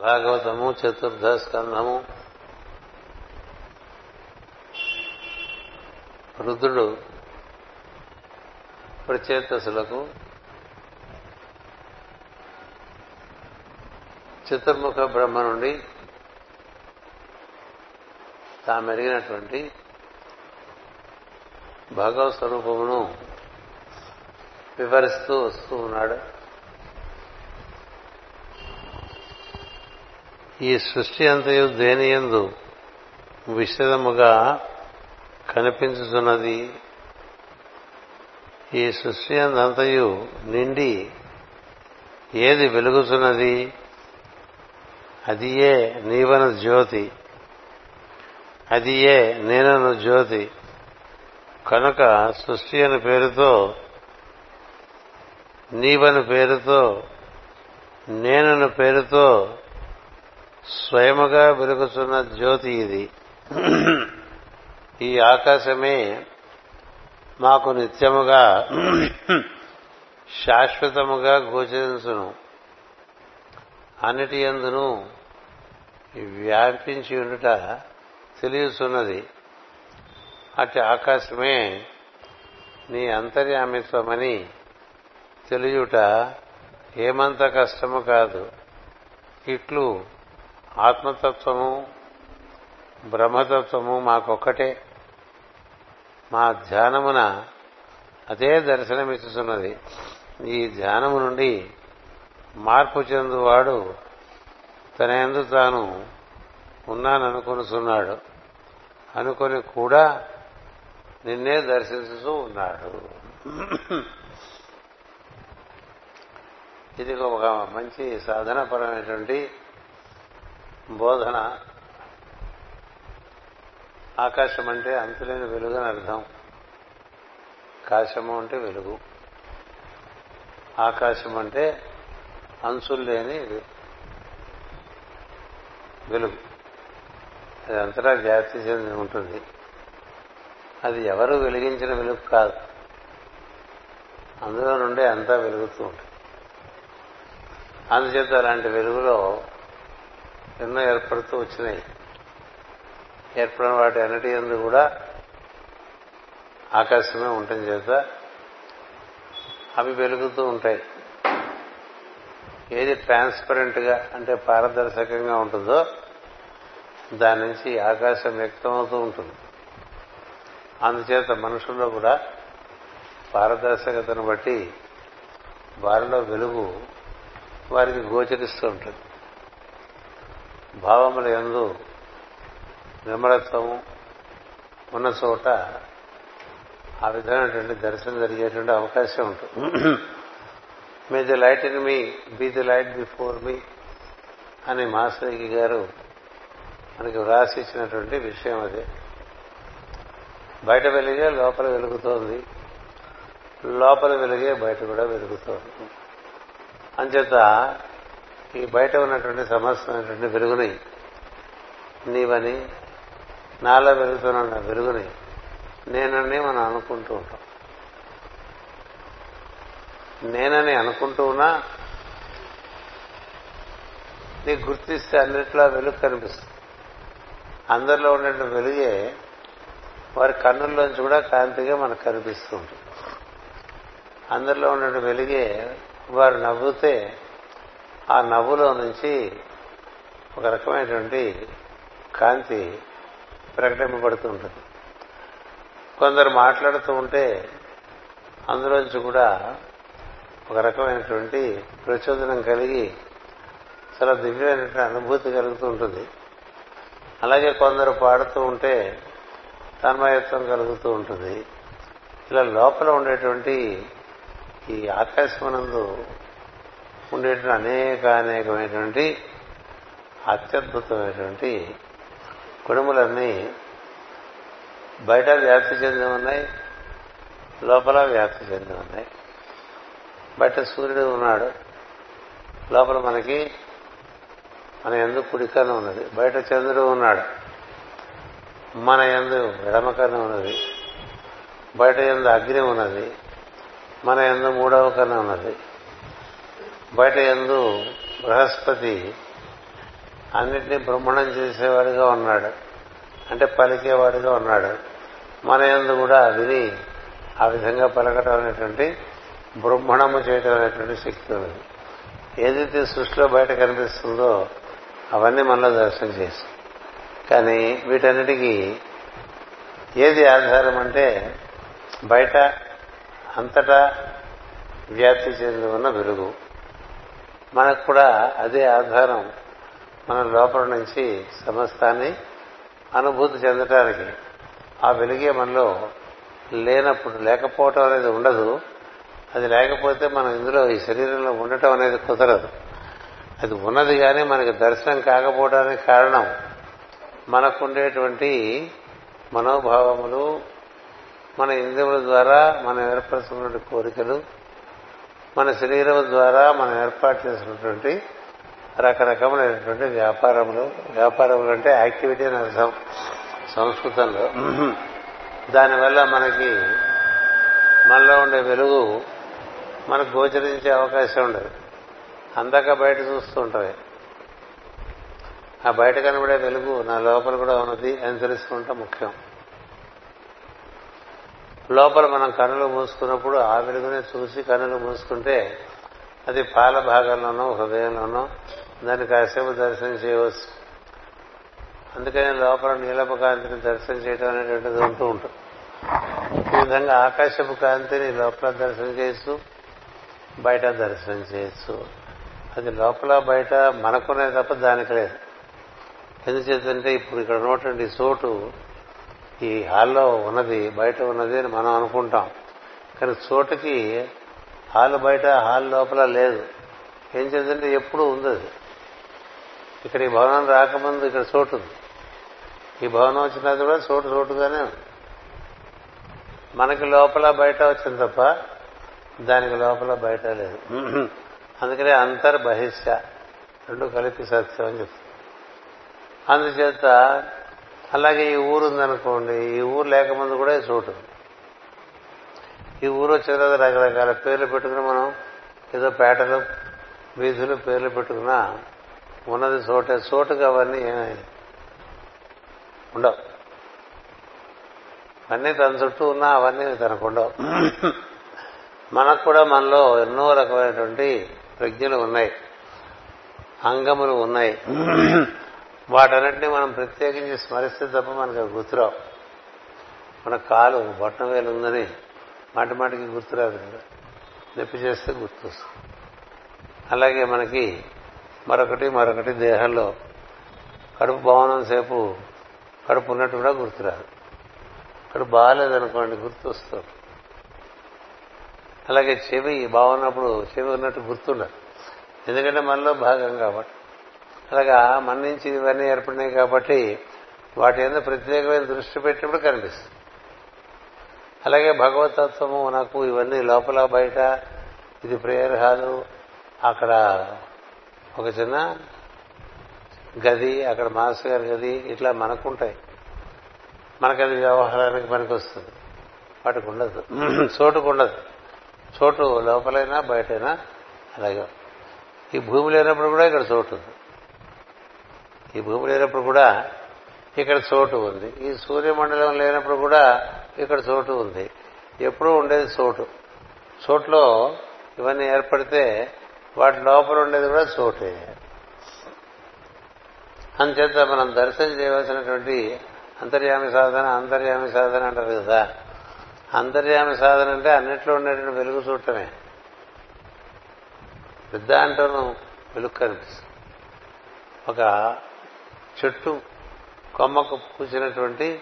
భాగవతము చతుర్థ స్కంధము రుద్రుడు ప్రచేతసులకు చతుర్ముఖ బ్రహ్మ నుండి తామెరిగినటువంటి భగవత్ స్వరూపమును వివరిస్తూ వస్తూ ఉన్నాడు. ఈ సృష్టి అంతయు దేనియందు విశదముగా కనిపించుతున్నది? ఈ సృష్టి అంతయు నిండి ఏది వెలుగుతున్నది? అది ఏ నీవన జ్యోతి. అది ఏ నేనను జ్యోతి. కనుక సృష్టి అని పేరుతో నీవని పేరుతో నేనను పేరుతో స్వయముగా వెలుగుతున్న జ్యోతి ఇది. ఈ ఆకాశమే మాకు నిత్యముగా శాశ్వతముగా గోచరించును. అన్నిటి ఎందును వ్యాపించి ఉండుట తెలియచున్నది. అటు ఆకాశమే నీ అంతర్యామిత్వమని తెలియుట ఏమంత కష్టము కాదు. ఇట్లు ఆత్మతత్వము బ్రహ్మతత్వము మాకొక్కటే. మా ధ్యానమున అదే దర్శనమిస్తున్నది ఈ ధ్యానము నుండి మార్పు చెందువాడు తన ఎందు తాను ఉన్నాననుకొనుచున్నాడు. అనుకొని కూడా నిన్నే దర్శిస్తూ ఉన్నాడు. ఇది ఒక మంచి సాధనపరమైనటువంటి బోధన ఆకాశం అంటే అంతులేని వెలుగు అని అర్థం. కాశము అంటే వెలుగు. ఆకాశం అంటే అంచులు లేని వెలుగు. అది అంతటా వ్యాప్తి చెంది ఉంటుంది. అది ఎవరు వెలిగించిన వెలుగు కాదు. అందులో నుండే అంతా వెలుగుతూ ఉంటుంది. అందుచేత అలాంటి వెలుగులో ఎన్నో ఏర్పడుతూ వచ్చినాయి. ఏర్పడిన వాటి అన్నిటి ఎందు కూడా ఆకాశమే ఉండటం చేత అవి వెలుగుతూ ఉంటాయి. ఏది ట్రాన్స్పరెంట్గా అంటే పారదర్శకంగా ఉంటుందో దాని నుంచి ఆకాశం వ్యక్తమవుతూ ఉంటుంది. అందుచేత మనుషుల్లో కూడా పారదర్శకతను బట్టి వారిలో వెలుగు వారికి గోచరిస్తూ ఉంటుంది. భావముల ఎందు విమలత్వము ఉన్న చోట ఆ విధమైనటువంటి దర్శనం జరిగేటువంటి అవకాశం ఉంటుంది. May the light in me be the light before me అని మాస్టర్కి గారు మనకి వ్రాసి ఇచ్చినటువంటి విషయం అది. బయట వెలిగే లోపల వెలుగుతోంది. లోపల వెలిగే బయట కూడా వెలుగుతోంది. అంచేత ఈ బయట ఉన్నటువంటి సమస్తమైనటువంటి వెలుగుని. నీవని నాలో వెలుగుతున్న వెలుగుని. నేనని మనం అనుకుంటూ ఉంటాం. నేనని అనుకుంటూ ఉన్నా నీకు గుర్తిస్తే అన్నిట్లో వెలుగు కనిపిస్తుంది. అందరిలో ఉండే వెలుగే వారి కన్నుల్లోంచి కూడా కాంతిగా మనకు కనిపిస్తూ ఉంటుంది. అందరిలో ఉండే వెలుగే వారు నవ్వుతే ఆ నవ్వులో నుంచి ఒక రకమైనటువంటి కాంతి ప్రకటింపబడుతూ ఉంటుంది. కొందరు మాట్లాడుతూ ఉంటే అందులోంచి కూడా ఒక రకమైనటువంటి ప్రచోదనం కలిగి చాలా దివ్యమైనటువంటి అనుభూతి కలుగుతూ ఉంటుంది. అలాగే కొందరు పాడుతూ ఉంటే తన్మయత్వం కలుగుతూ ఉంటుంది. ఇలా లోపల ఉండేటువంటి ఈ ఆకాశమనందు ఉండేటువంటి అనేక అనేకమైనటువంటి అత్యద్భుతమైనటువంటి కుడుములన్నీ బయట వ్యాప్తి చెంది ఉన్నాయి లోపల వ్యాప్తి చెంది ఉన్నాయి. బయట సూర్యుడు ఉన్నాడు లోపల మనకి మన ఎందు కుడికన్ను ఉన్నది బయట చంద్రుడు ఉన్నాడు మన ఎందు ఎడమకన్ను ఉన్నది బయట ఎందు అగ్ని ఉన్నది మన ఎందు మూడవ కన్ను ఉన్నది. బయట ఎందు బృహస్పతి అన్నిటినీ బ్రహ్మణం చేసేవాడిగా ఉన్నాడు. అంటే పలికేవాడిగా ఉన్నాడు. మన ఎందు కూడా విని ఆ విధంగా పలకటం అనేటువంటి బ్రహ్మణము చేయటం అనేటువంటి శక్తి ఉంది ఏదైతే సృష్టిలో బయట కనిపిస్తుందో అవన్నీ మనలో దర్శనం చేసి కానీ వీటన్నిటికీ ఏది ఆధారం అంటే బయట అంతటా వ్యాప్తి చెంది ఉన్న వెలుగు. మనకు కూడా అదే ఆధారం మన లోపల నుంచి సమస్తాన్ని అనుభూతి చెందటానికి ఆ వెలుగే మనలో లేనప్పుడు లేకపోవటం అనేది ఉండదు. అది లేకపోతే మనం ఇందులో ఈ శరీరంలో ఉండటం అనేది కుదరదు. అది ఉన్నది కానీ మనకి దర్శనం కాకపోవడానికి కారణం మనకుండేటువంటి మనోభావములు మన ఇంద్రియముల ద్వారా మనం ఏర్పరచుకున్న కోరికలు మన శరీరం ద్వారా మనం ఏర్పాటు చేసినటువంటి రకరకములైనటువంటి వ్యాపారములు. వ్యాపారములు అంటే యాక్టివిటీ అని అర్థం సంస్కృతంలో. దానివల్ల మనకి మనలో ఉండే వెలుగు మనకు గోచరించే అవకాశం ఉండదు. అందాక బయట చూస్తూ ఉంటుంది ఆ బయట కనబడే వెలుగు నా లోపల కూడా ఉన్నది అని తెలుసుకుంటాం ముఖ్యం. లోపల మనం కన్నులు మూసుకున్నప్పుడు ఆ వెలుగునే చూసి కన్నులు మూసుకుంటే అది పాల భాగంలోనో హృదయంలోనో దాన్ని కాసేపు దర్శనం చేయవచ్చు. అందుకని లోపల నీలపు కాంతిని దర్శనం చేయడం అనేటువంటిది ఉంటూ ఉంటుంది. ఈ విధంగా ఆకాశపు కాంతిని లోపల దర్శనం చేయొచ్చు బయట దర్శనం చేయొచ్చు. అది లోపల బయట మనకునే తప్ప దానికి లేదు. ఎందుచేతంటే ఇప్పుడు ఇక్కడ ఉన్నటువంటి చోటు ఈ హాల్లో ఉన్నది బయట ఉన్నది అని మనం అనుకుంటాం. కానీ చోటుకి హాల్ బయట హాల్ లోపల లేదు. ఏం చేద్దంటే ఎప్పుడు ఉంది అది. ఇక్కడ ఈ భవనం రాకముందు ఇక్కడ చోటు ఉంది. ఈ భవనం వచ్చిన కూడా చోటు చోటుగానే ఉంది. మనకి లోపల బయట వచ్చింది తప్ప దానికి లోపల బయట లేదు. అందుకనే అంతర్బహిష్య రెండు కలిపి సత్యం అని చెప్తుంది అందుచేత అలాగే ఈ ఊరు ఉందనుకోండి ఈ ఊరు లేకముందు కూడా ఈ చోటు ఈ ఊరు వచ్చిన తర్వాత రకరకాల పేర్లు పెట్టుకుని మనం ఏదో పేటలు వీధులు పేర్లు పెట్టుకున్నా ఉన్నది చోటే చోటుగా అవన్నీ ఉండవు. అన్నీ తన చుట్టూ ఉన్నా అవన్నీ తనకు ఉండవు. మనకు కూడా మనలో ఎన్నో రకమైనటువంటి ప్రజ్ఞలు ఉన్నాయి. అంగములు ఉన్నాయి. వాటన్నింటినీ మనం ప్రత్యేకించి స్మరిస్తే తప్ప మనకు గుర్తురావు. మన కాలు బొట్టం వేలు ఉందని మాటి మాటికి గుర్తురాదు కదా. నొప్పి చేస్తే గుర్తొస్తుంది. అలాగే మనకి మరొకటి మరొకటి దేహంలో కడుపు భవనం సేపు కడుపు ఉన్నట్టు కూడా గుర్తురాదు. కడుపు బాగాలేదనుకోండి గుర్తొస్తుంది. అలాగే చెవి బాగున్నప్పుడు చెవి ఉన్నట్టు గుర్తుండదు. ఎందుకంటే మనలో భాగం కాబట్టి. అలాగా మన నుంచి ఇవన్నీ ఏర్పడినాయి కాబట్టి వాటి మీద ప్రత్యేకమైన దృష్టి పెట్టినప్పుడు కనిపిస్తుంది. అలాగే భగవతత్వము నాకు ఇవన్నీ లోపల బయట ఇది ప్రేయర్ హాలు అక్కడ ఒక చిన్న గది అక్కడ మాస్టర్ గారి గది ఇట్లా మనకుంటాయి. మనకది వ్యవహారానికి పనికొస్తుంది. వాటికి ఉండదు. చోటుకు ఉండదు. చోటు లోపలైనా బయటైనా అలాగే. ఈ భూమి లేనప్పుడు కూడా ఇక్కడ చోటు ఉంది. ఈ భూమి లేనప్పుడు కూడా ఇక్కడ చోటు ఉంది. ఈ సూర్యమండలం లేనప్పుడు కూడా ఇక్కడ చోటు ఉంది. ఎప్పుడూ ఉండేది చోటు. చోట్లో ఇవన్నీ ఏర్పడితే వాటి లోపల ఉండేది కూడా చోటే. అంచేత మనం దర్శనం చేయవలసినటువంటి అంతర్యామి సాధన అంతర్యామి సాధన అంటారు కదా. అంతర్యామి సాధన అంటే అన్నిట్లో ఉండేటువంటి వెలుగు చూడటమే పెద్ద అంటూను వెలుగు కనిపిస్తుంది. ఒక చెట్టు కొమ్మకు పూసినటువంటి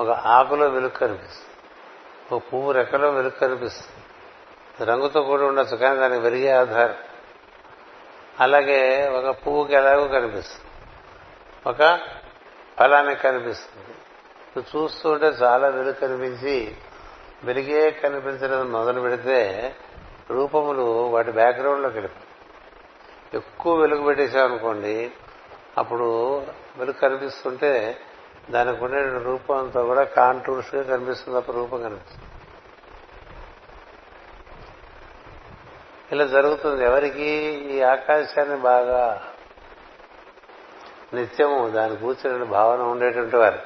ఒక ఆకులో వెలుగు కనిపిస్తుంది. ఒక పువ్వు రెక్కలో వెలుగు కనిపిస్తుంది. రంగుతో కూడి ఉండొచ్చు కానీ దానికి వెలిగే ఆధారం. అలాగే ఒక పువ్వుకి ఎలాగో కనిపిస్తుంది. ఒక ఫలానికి కనిపిస్తుంది. నువ్వు చూస్తూ ఉంటే చాలా వెలుగు కనిపించి వెలిగే కనిపించడం మొదలు పెడితే రూపములు వాటి బ్యాక్గ్రౌండ్లోకి వెళ్ళిపోయి ఎక్కువ వెలుగు పెట్టేశామనుకోండి అప్పుడు వెలుగు కనిపిస్తుంటే దానికి ఉండే రూపం అంతా కూడా కాంటూర్స్గా కనిపిస్తుంది అప్పుడు రూపం కనిపిస్తుంది. ఇలా జరుగుతుంది. ఎవరికి ఈ ఆకాశాన్ని బాగా నిత్యము దాని కూర్చుని భావన ఉండేటువంటి వారు.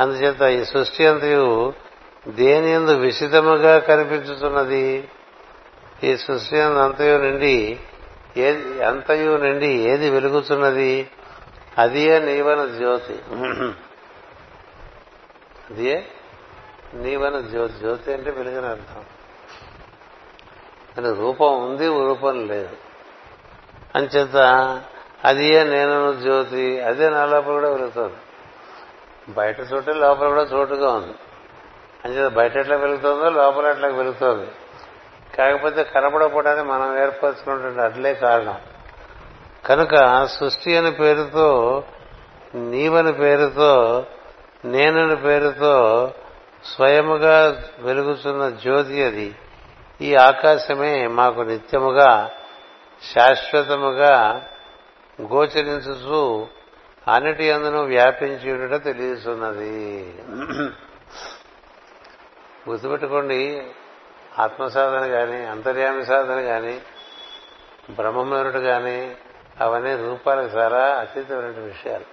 అందుచేత ఈ సృష్టి అంతయు దేని ఎందు విషితముగా కనిపించుతున్నది? ఈ సృష్టి అంతయు నుండి ఏది అంతయు నుండి ఏది వెలుగుతున్నది? అదియే నీవన జ్యోతి. అదియే నీవన జ్యోతి. జ్యోతి అంటే వెలుగుని అర్థం. అని రూపం ఉంది రూపం లేదు. అంచేత అదియే నేను జ్యోతి. అదే నా లోపల కూడా వెలుగుతుంది. బయట చోటు లోపల కూడా చోటుగా ఉంది. అంచేత బయట ఎట్లా వెలుగుతుందో లోపల ఎట్లా వెలుగుతుంది. కాకపోతే కనపడకపోవడానికి మనం ఏర్పరచుకున్నటువంటి అట్లే కారణం. కనుక సృష్టి అనే పేరుతో నీవని పేరుతో నేనని పేరుతో స్వయముగా వెలుగుతున్న జ్యోతి అది. ఈ ఆకాశమే మాకు నిత్యముగా శాశ్వతముగా గోచరించుతూ అన్నిటి అందును వ్యాపించి ఉండట తెలియస్తున్నది గుర్తుపెట్టుకోండి ఆత్మసాధన కానీ అంతర్యామి సాధన కానీ బ్రహ్మమరుడు కానీ అవన్నీ రూపాలకు చాలా అతీతమైన విషయాలు.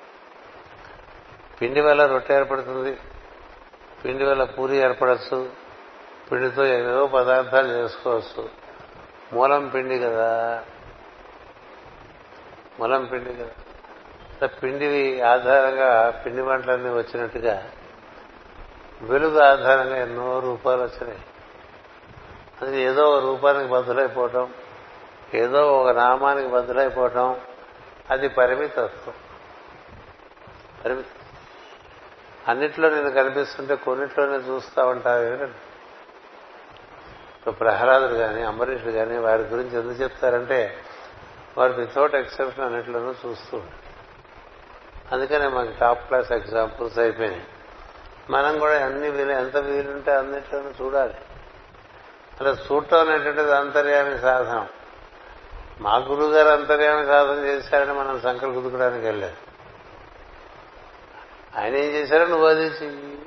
పిండి వల్ల రొట్టె ఏర్పడుతుంది పిండి వల్ల పూరి ఏర్పడచ్చు పిండితో ఏదో పదార్థాలు చేసుకోవచ్చు. మూలం పిండి కదా. మూలం పిండి కదా. పిండి ఆధారంగా పిండి వంటలన్నీ వచ్చినట్టుగా వెలుగు ఆధారంగా ఎన్నో రూపాలు వచ్చినాయి. ఏదో ఒక రూపానికి బదులైపోవటం ఏదో ఒక నామానికి బదులైపోవటం అది పరిమితత్వం. పరిమితి అన్నిట్లో నేను కనిపిస్తుంటే కొన్నిట్లోనే చూస్తా ఉంటావు ఇప్పుడు ప్రహ్లాదుడు కానీ అంబరీషుడు కానీ వారి గురించి ఎందుకు చెప్తారంటే వారు వితౌట్ ఎక్సెప్షన్ అన్నిట్లోనూ చూస్తూ ఉంటారు. అందుకనే మనకి టాప్ క్లాస్ ఎగ్జాంపుల్స్ అయిపోయినాయి. మనం కూడా అన్ని వీలు ఎంత వీలుంటే అన్నిట్లోనూ చూడాలి. అలా చూడటం అనేటువంటిది అంతర్యామి సాధనం. మా గురువు గారు అంతర్యామి సాధన చేశారని మనం సంకలు కుదుకడానికి వెళ్ళలేదు. ఆయన ఏం చేశారో నువ్వు అది చెయ్యి.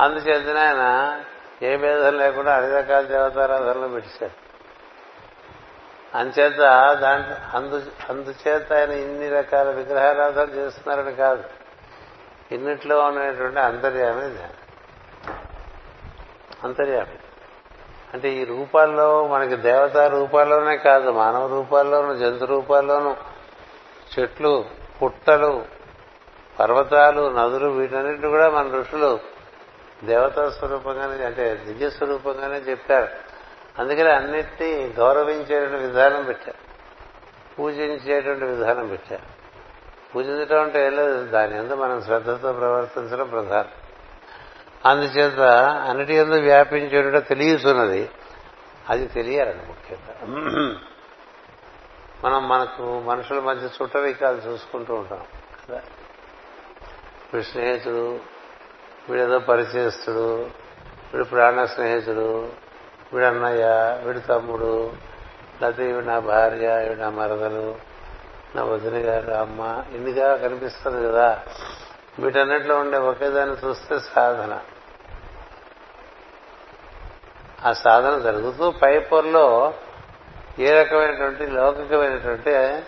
అందుచేత ఆయన ఏ భేదం లేకుండా అన్ని రకాల దేవతారాధనలు పెట్టారు అంచేత దాంట్లో అందు అందుచేత ఆయన ఇన్ని రకాల విగ్రహారాధన చేస్తున్నారని కాదు. ఇన్నిట్లో ఉన్నటువంటి అంతర్యామి అంతర్యామి. అంటే ఈ రూపాల్లో మనకి దేవతా రూపాల్లోనే కాదు మానవ రూపాల్లోనూ జంతు రూపాల్లోనూ చెట్లు పుట్టలు పర్వతాలు నదులు వీటన్నిటిని కూడా మన ఋషులు దేవతా స్వరూపంగానే అంటే దివ్య స్వరూపంగానే చెప్పారు. అందుకని అన్నిటినీ గౌరవించేటువంటి విధానం పెట్టారు. పూజించేటువంటి విధానం పెట్టారు. పూజించడం అంటే ఏం లేదు దాని ఎందు మనం శ్రద్ధతో ప్రవర్తించడం ప్రధానం. అందుచేత అన్నిటి ఎందు వ్యాపించేట తెలియచున్నది అది తెలియాలండి ముఖ్యంగా. మనం మనకు మనుషుల మధ్య చుట్టరికాలు చూసుకుంటూ ఉంటాం. కదా? వీడు స్నేహితుడు వీడేదో పరిచయస్తుడు వీడు ప్రాణ స్నేహితుడు వీడు అన్నయ్య వీడు తమ్ముడు లేకపోతే ఇవి నా భార్య ఇవి నా మరదలు నా వదిన గారు అమ్మ ఇన్నిగా కనిపిస్తుంది కదా? వీటన్నిటిలో ఉండే ఒకేదాన్ని చూస్తే సాధన. ఆ సాధన జరుగుతూ పై పొరలో ఏ రకమైనటువంటి లౌకికమైనటువంటి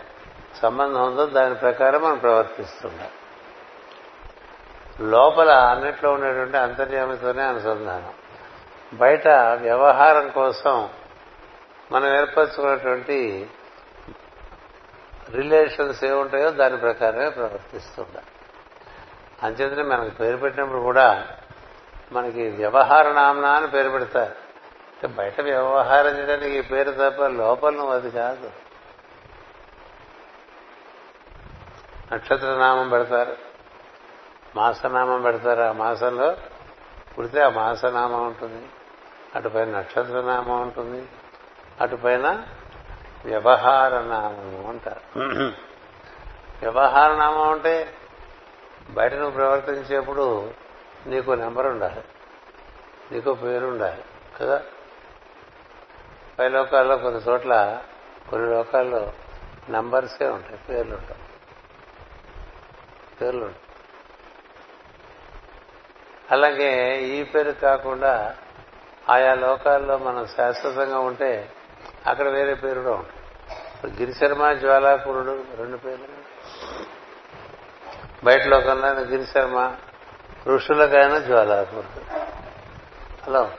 సంబంధం ఉందో దాని ప్రకారం మనం ప్రవర్తిస్తున్నాం లోపల అన్నిట్లో ఉండేటువంటి అంతర్యామితోనే అనుసంధానం. బయట వ్యవహారం కోసం మనం ఏర్పరచుకున్నటువంటి రిలేషన్స్ ఏముంటాయో దాని ప్రకారమే ప్రవర్తిస్తుంటాం. అంచేతనే మనకు పేరు పెట్టినప్పుడు కూడా మనకి వ్యవహార నామన అని పేరు పెడతారు. బయట వ్యవహారం చేయడానికి ఈ పేరు తప్ప లోపల నువ్వు అది కాదు. నక్షత్ర నామం పెడతారు. మాసనామం పెడతారు. ఆ మాసంలో పుడితే ఆ మాసనామం ఉంటుంది. అటుపైన నక్షత్ర నామం ఉంటుంది. అటుపైన వ్యవహార నామం అంటారు. వ్యవహార నామం అంటే బయట నువ్వు ప్రవర్తించేప్పుడు నీకు నెంబర్ ఉండాలి. నీకు పేరు ఉండాలి. కదా? పై లోకాల్లో కొన్ని చోట్ల కొన్ని లోకాల్లో నంబర్సే ఉంటాయి. పేర్లు ఉంటాయి. పేర్లు ఉంటాయి. అలాగే ఈ పేరు కాకుండా ఆయా లోకాల్లో మనం శాశ్వతంగా ఉంటే అక్కడ వేరే పేరు కూడా ఉంటుంది ఇప్పుడు గిరిశర్మ జ్వాలాపురుడు రెండు పేర్లు. బయట లోకంలో గిరిశర్మ ఋషులకైనా జ్వాలాపూర్తి హలో.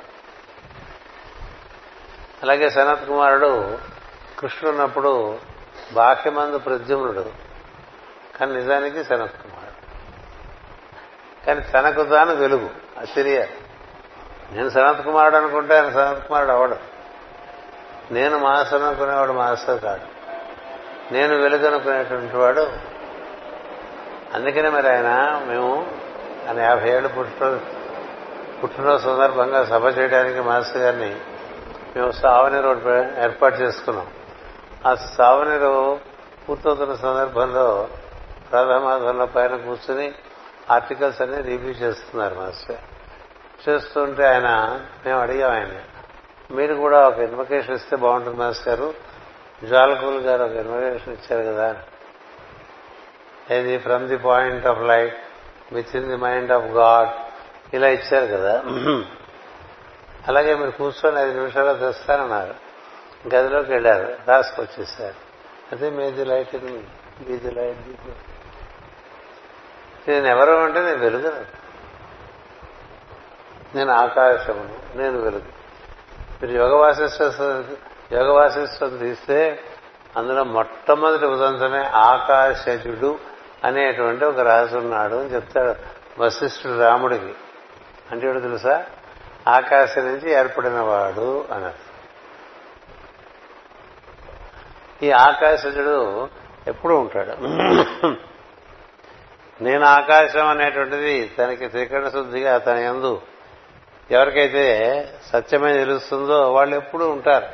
అలాగే సనత్ కుమారుడు కృష్ణుడు ఉన్నప్పుడు బాహ్యమందు ప్రద్యుమ్నుడు. కానీ నిజానికి సనత్ కుమారుడు. కానీ తనకు తాను వెలుగు. అది తెలియాలి. నేను సనత్ కుమారుడు అనుకుంటే ఆయన సనత్ కుమారుడు అవడు. నేను మాస్టర్ అనుకునేవాడు మాస్టర్ కాడు నేను వెలుగు అనుకునేటువంటి వాడు అందుకనే మరి ఆయన మేము ఆయన యాభై ఏళ్ళు పుట్టినరోజు పుట్టినరోజు సందర్భంగా సభ చేయడానికి మాస్టర్ గారిని మేము సావనీరు ఏర్పాటు చేసుకున్నాం. ఆ సావనీరు పూర్తవుతున్న సందర్భంలో ప్రథమాసంలో పైన కూర్చుని ఆర్టికల్స్ అన్ని రివ్యూ చేస్తున్నారు మాస్టర్ చేస్తుంటే ఆయన మేము అడిగాం ఆయన మీరు కూడా ఒక ఇన్వికేషన్ ఇస్తే బాగుంటుంది మాస్టర్ గారు. జ్వాలకూల్ గారు ఒక ఇన్వికేషన్ ఇచ్చారు కదా ఏది from the point of light within the mind of God ఇలా ఇచ్చారు కదా. అలాగే మీరు కూర్చొని ఐదు నిమిషాల్లో తెస్తానన్నారు గదిలోకి వెళ్ళారు రాసుకొచ్చేసారు. అదే మేది లైట్ బీది లైట్ నేను ఎవరు అంటే నేను వెలుగును. నేను ఆకాశమును నేను వెలుగు మీరు యోగ వాసిష్టం యోగ వాసిష్టం తీస్తే అందులో మొట్టమొదటి ఉదంతమే ఆకాశజుడు అనేటువంటి ఒక రాజు ఉన్నాడు అని చెప్తాడు వశిష్ఠుడు రాముడికి అంటే తెలుసా? ఆకాశం నుంచి ఏర్పడిన వాడు అన్నారు. ఈ ఆకాశజుడు ఎప్పుడు ఉంటాడు. నేను ఆకాశం అనేటువంటిది తనకి త్రికరణ శుద్ధిగా తన ఎందు ఎవరికైతే సత్యమే తెలుస్తుందో వాళ్ళు ఎప్పుడూ ఉంటారు.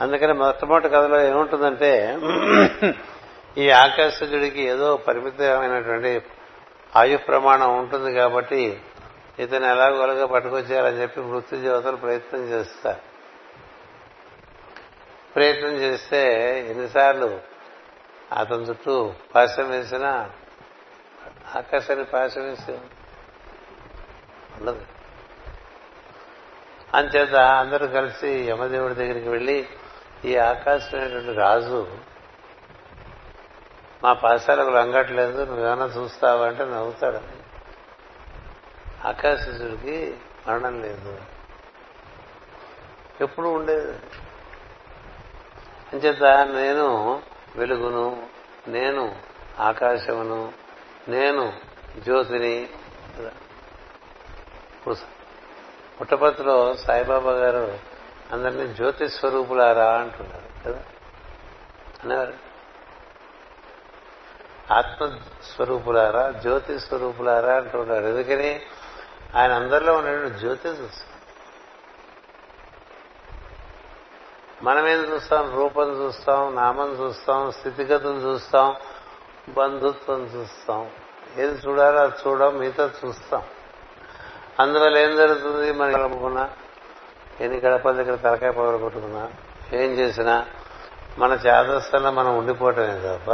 అందుకని మొట్టమొదటి కథలో ఏముంటుందంటే ఈ ఆకాశజుడికి ఏదో పరిమితమైనటువంటి ఆయు ప్రమాణం ఉంటుంది కాబట్టి ఇతను ఎలాగోలాగా పట్టుకొచ్చేయాలని చెప్పి మృత్యు దేవతలు ప్రయత్నం చేస్తారు. ప్రయత్నం చేస్తే ఎన్నిసార్లు అతని చుట్టూ పాశం వేసినా ఆకాశాన్ని పాశం వేసి ఉండదు. అంచేత అందరూ కలిసి యమదేవుడి దగ్గరికి వెళ్ళి ఈ ఆకాశమైనటువంటి రాజు మా పాశాలకు లంగట్లేదు నువ్వేమన్నా చూస్తావా అంటే నవ్వుతాడు. ఆకాశుడికి మరణం లేదు. ఎప్పుడు ఉండేది. అంచేత నేను వెలుగును నేను ఆకాశమును నేను జ్యోతిని ఇప్పుడు పుట్టపత్రిలో సాయిబాబా గారు అందరినీ జ్యోతి స్వరూపులారా అంటున్నారు కదా. అనేవారు. ఆత్మస్వరూపులారా జ్యోతి స్వరూపులారా అంటున్నారు. ఎందుకని? ఆయన అందరిలో ఉన్నటువంటి జ్యోతి చూస్తాం మనం ఏం చూస్తాం? రూపం చూస్తాం నామం చూస్తాం స్థితిగతులు చూస్తాం బంధుత్వం చూస్తాం. ఏది చూడాలో అది చూడం మిగతా చూస్తాం. అందువల్ల ఏం జరుగుతుంది? మనం కలుపుకున్నా ఎన్ని గడపల దగ్గర తలకాయ పగలు కొట్టుకున్నా ఏం చేసినా మన చేదస్థంలో మనం ఉండిపోవటమే తప్ప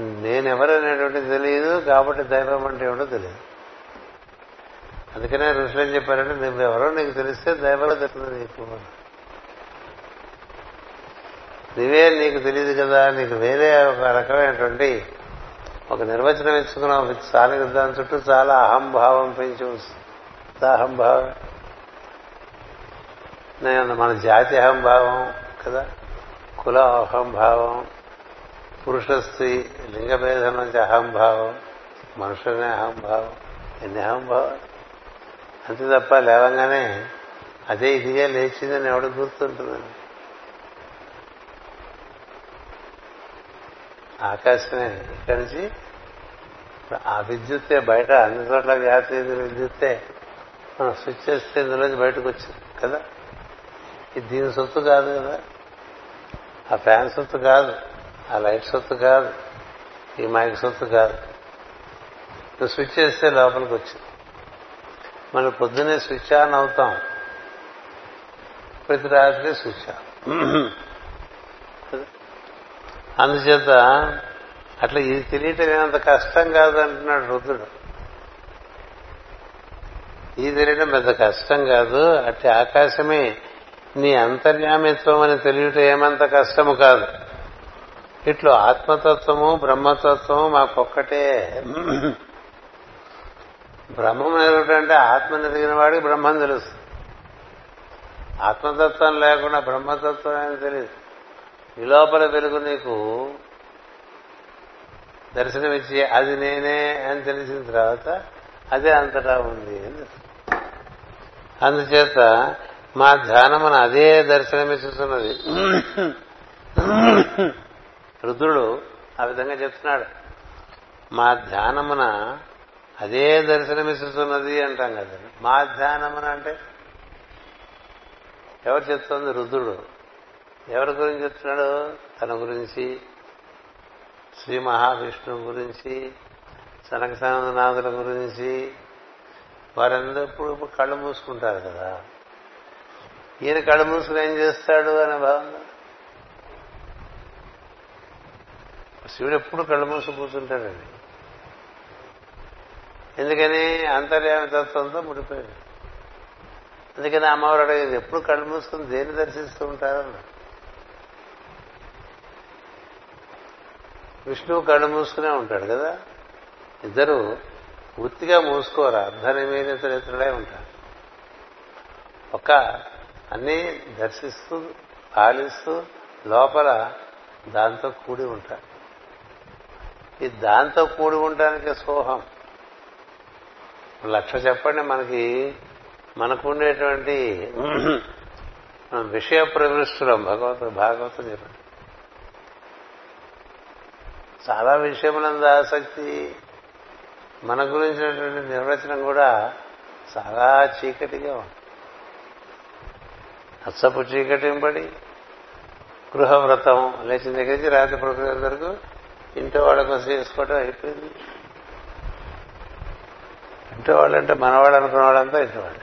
నేనెవరనేటువంటిది తెలియదు కాబట్టి దైవం అంటే ఏమిటో తెలియదు అందుకనే ఋషులు ఏం చెప్పారంటే నువ్వెవరో నీకు తెలిస్తే దైవం తెలుస్తుంది నీకు నువ్వే నీకు తెలియదు కదా నీకు వేరే ఒక రకమైనటువంటి ఒక నిర్వచనం ఇచ్చుకున్నావు చాలా దాని చుట్టూ చాలా అహంభావం పెంచి అహంభావం? నేను మన జాతి అహంభావం కదా కుల అహంభావం పురుష స్త్రీ లింగభేదం నుంచి అహంభావం మనుషులనే అహంభావం ఎన్ని అహంభావం అంతే తప్ప లేవంగానే అదే ఇదిగా లేచిందని ఎవడు గుర్తుంటుందని ఆకాశమే ఇక్కడి నుంచి ఆ విద్యుత్తే బయట అన్ని చోట్ల జాతీయ విద్యుత్తే మనం స్విచ్ చేస్తే ఇందులోంచి బయటకు వచ్చింది కదా? ఇది దీని సొత్తు కాదు కదా? ఆ ఫ్యాన్ సొత్తు కాదు. ఆ లైట్ సొత్తు కాదు. ఈ మైక్ సొత్తు కాదు. నువ్వు స్విచ్ చేస్తే లోపలికి వచ్చింది మనం పొద్దునే స్విచ్ ఆన్ అవుతాం. ప్రతి రాత్రి స్విచ్ ఆన్. అందుచేత అట్లా ఇది తెలియటం ఏమంత కష్టం కాదు అంటున్నాడు రుద్రుడు. ఇది తెలియడం పెద్ద కష్టం కాదు. అట్టి ఆకాశమే నీ అంతర్యామిత్వం అని తెలియటం ఏమంత కష్టము కాదు. ఇట్లు ఆత్మతత్వము బ్రహ్మతత్వము మాకొక్కటే. బ్రహ్మం ఎదుగుటంటే ఆత్మని ఎదిగిన వాడికి బ్రహ్మం తెలుసు. ఆత్మతత్వం లేకుండా బ్రహ్మతత్వం అని తెలియదు. ఈ లోపల వెలుగు నీకు దర్శనమిచ్చి అది నేనే అని తెలిసిన తర్వాత అదే అంతటా ఉంది అని అందుచేత మా ధ్యానం అదే దర్శనమిస్తున్నది రుద్రుడు ఆ విధంగా చెప్తున్నాడు. మా ధ్యానమున అదే దర్శనమిస్తున్నది అంటాం కదా. మా ధ్యానమున అంటే ఎవరు చెప్తుంది? రుద్రుడు. ఎవరి గురించి చెప్తున్నాడు? తన గురించి శ్రీ మహావిష్ణువు గురించి సనకసానందనాథుల గురించి. వారందరూ ఇప్పుడు కళ్ళు మూసుకుంటారు కదా. ఈయన కళ్ళు మూసుకుని ఏం చేస్తాడు అనే భావన? శివుడు ఎప్పుడు కళ్ళు మూసి కూర్చుంటాడండి. ఎందుకని? అంతర్యామి తత్వంతో ముడిపోయాడు. అందుకని అమ్మవారు అడిగేది ఎప్పుడు కళ్ళు మూసుకుని దేన్ని దర్శిస్తూ ఉంటారన్న విష్ణువు కళ్ళు మూసుకునే ఉంటాడు కదా? ఇద్దరు వృత్తిగా మూసుకోరా అర్ధనిమీలితులు చరిత్రలే ఉంటారు. ఒక అన్నీ దర్శిస్తూ పాలిస్తూ లోపల దాంతో కూడి ఉంటారు. ఈ దాంతో కూడి ఉండడానికి సోహం. లక్ష చెప్పండి మనకి మనకు ఉండేటువంటి విషయ ప్రవిష్టులం భగవత్ భాగవతం చెప్పండి. చాలా విషయములందు ఆసక్తి మన గురించినటువంటి నిర్వచనం కూడా చాలా చీకటిగా ఉంది. అచ్చపు చీకటింపడి గృహవ్రతం లేచిన దగ్గర నుంచి రాత్రి ప్రకృతి వరకు ఇంట్లో వాళ్ళ కోసం చేసుకోవడం అయిపోయింది. ఇంట్లో వాళ్ళంటే మనవాళ్ళు అనుకున్న వాళ్ళంతా ఇంట్లో వాళ్ళు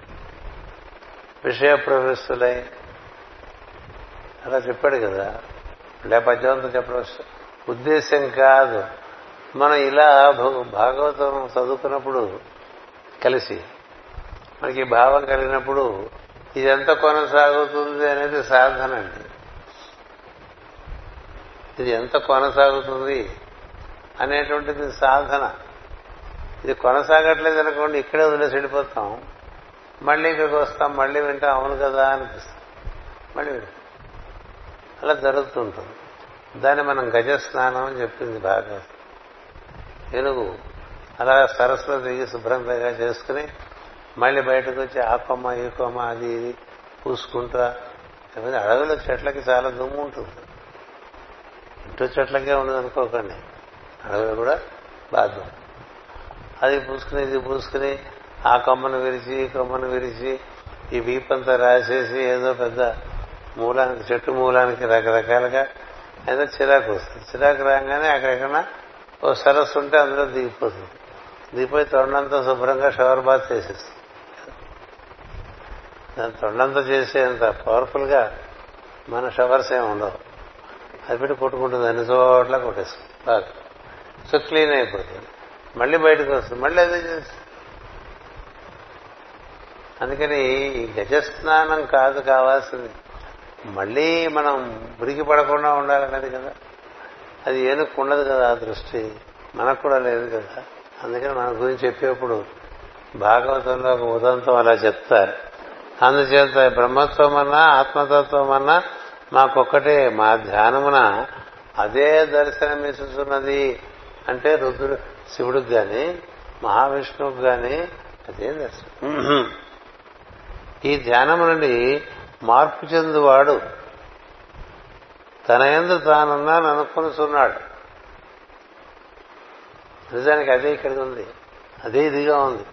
విషయ ప్రవేశులై అలా చెప్పాడు కదా. లే పద్యవంతం చెప్పడం ఉద్దేశం కాదు. మనం ఇలా భాగవతం చదువుకున్నప్పుడు కలిసి మనకి భావం కలిగినప్పుడు ఇదెంత కొనసాగుతుంది అనేది సాధన అండి. ఇది ఎంత కొనసాగుతుంది అనేటువంటిది సాధన. ఇది కొనసాగట్లేదు అనుకోండి ఇక్కడే వదిలేసి వెళ్ళిపోతాం. మళ్ళీ ఇక్కడికి వస్తాం మళ్ళీ వింటాం అవును కదా అనిపిస్తుంది. మళ్ళీ వింటాం. అలా జరుగుతుంటుంది దాన్ని మనం గజ స్నానం అని చెప్పింది బాగా. ఏనుగు అలా సరస్సులో దిగి శుభ్రంగా చేసుకుని మళ్ళీ బయటకు వచ్చి ఆ కొమ్మ ఈ కొమ్మ అది ఇది పూసుకుంటా. అడవిలో చెట్లకి చాలా దుమ్ము ఉంటుంది. ఇటు చెట్లకే ఉండదు అనుకోకండి అడవిలో కూడా బాధ అది పూసుకుని ఇది పూసుకుని ఆ కొమ్మను విరిచి ఈ కొమ్మను విరిచి ఈ వీపంతా రాసేసి ఏదో పెద్ద మూలానికి చెట్టు మూలానికి రకరకాలుగా ఏదో చిరాకు వస్తుంది. చిరాకు రాగానే అక్కడెక్కడ ఓ సరస్సు ఉంటే అందులో దిగిపోతుంది. దిగిపోయి తొండంతా శుభ్రంగా షవర్ బాత్ చేసేస్తుంది. దాని తొండంతా చేసేంత పవర్ఫుల్గా మన షవర్స్ ఏమి ఉండవు. అది పెట్టి కొట్టుకుంటుంది అన్ని చోట్ల కొట్టేస్తుంది. బాగా. సో క్లీన్ అయిపోతుంది. మళ్ళీ బయటకు వస్తుంది. మళ్ళీ అదే చేస్తుంది. అందుకని ఈ గజస్నానం కాదు కావాల్సింది. మళ్ళీ మనం మురికి పడకుండా ఉండాలన్నది కదా. అది ఏనుకు ఉండదు కదా ఆ దృష్టి. మనకు కూడా లేదు కదా. అందుకని మన గురించి చెప్పేప్పుడు భాగవతంలో ఒక ఉదంతం అలా చెప్తారు. అందుచేత బ్రహ్మత్వం అన్నా ఆత్మతత్వం అన్నా మాకొక్కటే మా ధ్యానమున అదే దర్శనమిస్తున్నది అంటే రుద్రుడు శివుడికి గాని మహావిష్ణువుకి గాని అదే దర్శనం. ఈ ధ్యానం నుండి మార్పు చెందువాడు. తన ఎందు తానున్నాను అనుకునిస్తున్నాడు నిజానికి అదే ఇక్కడికి ఉంది. అదే ఇదిగా ఉంది.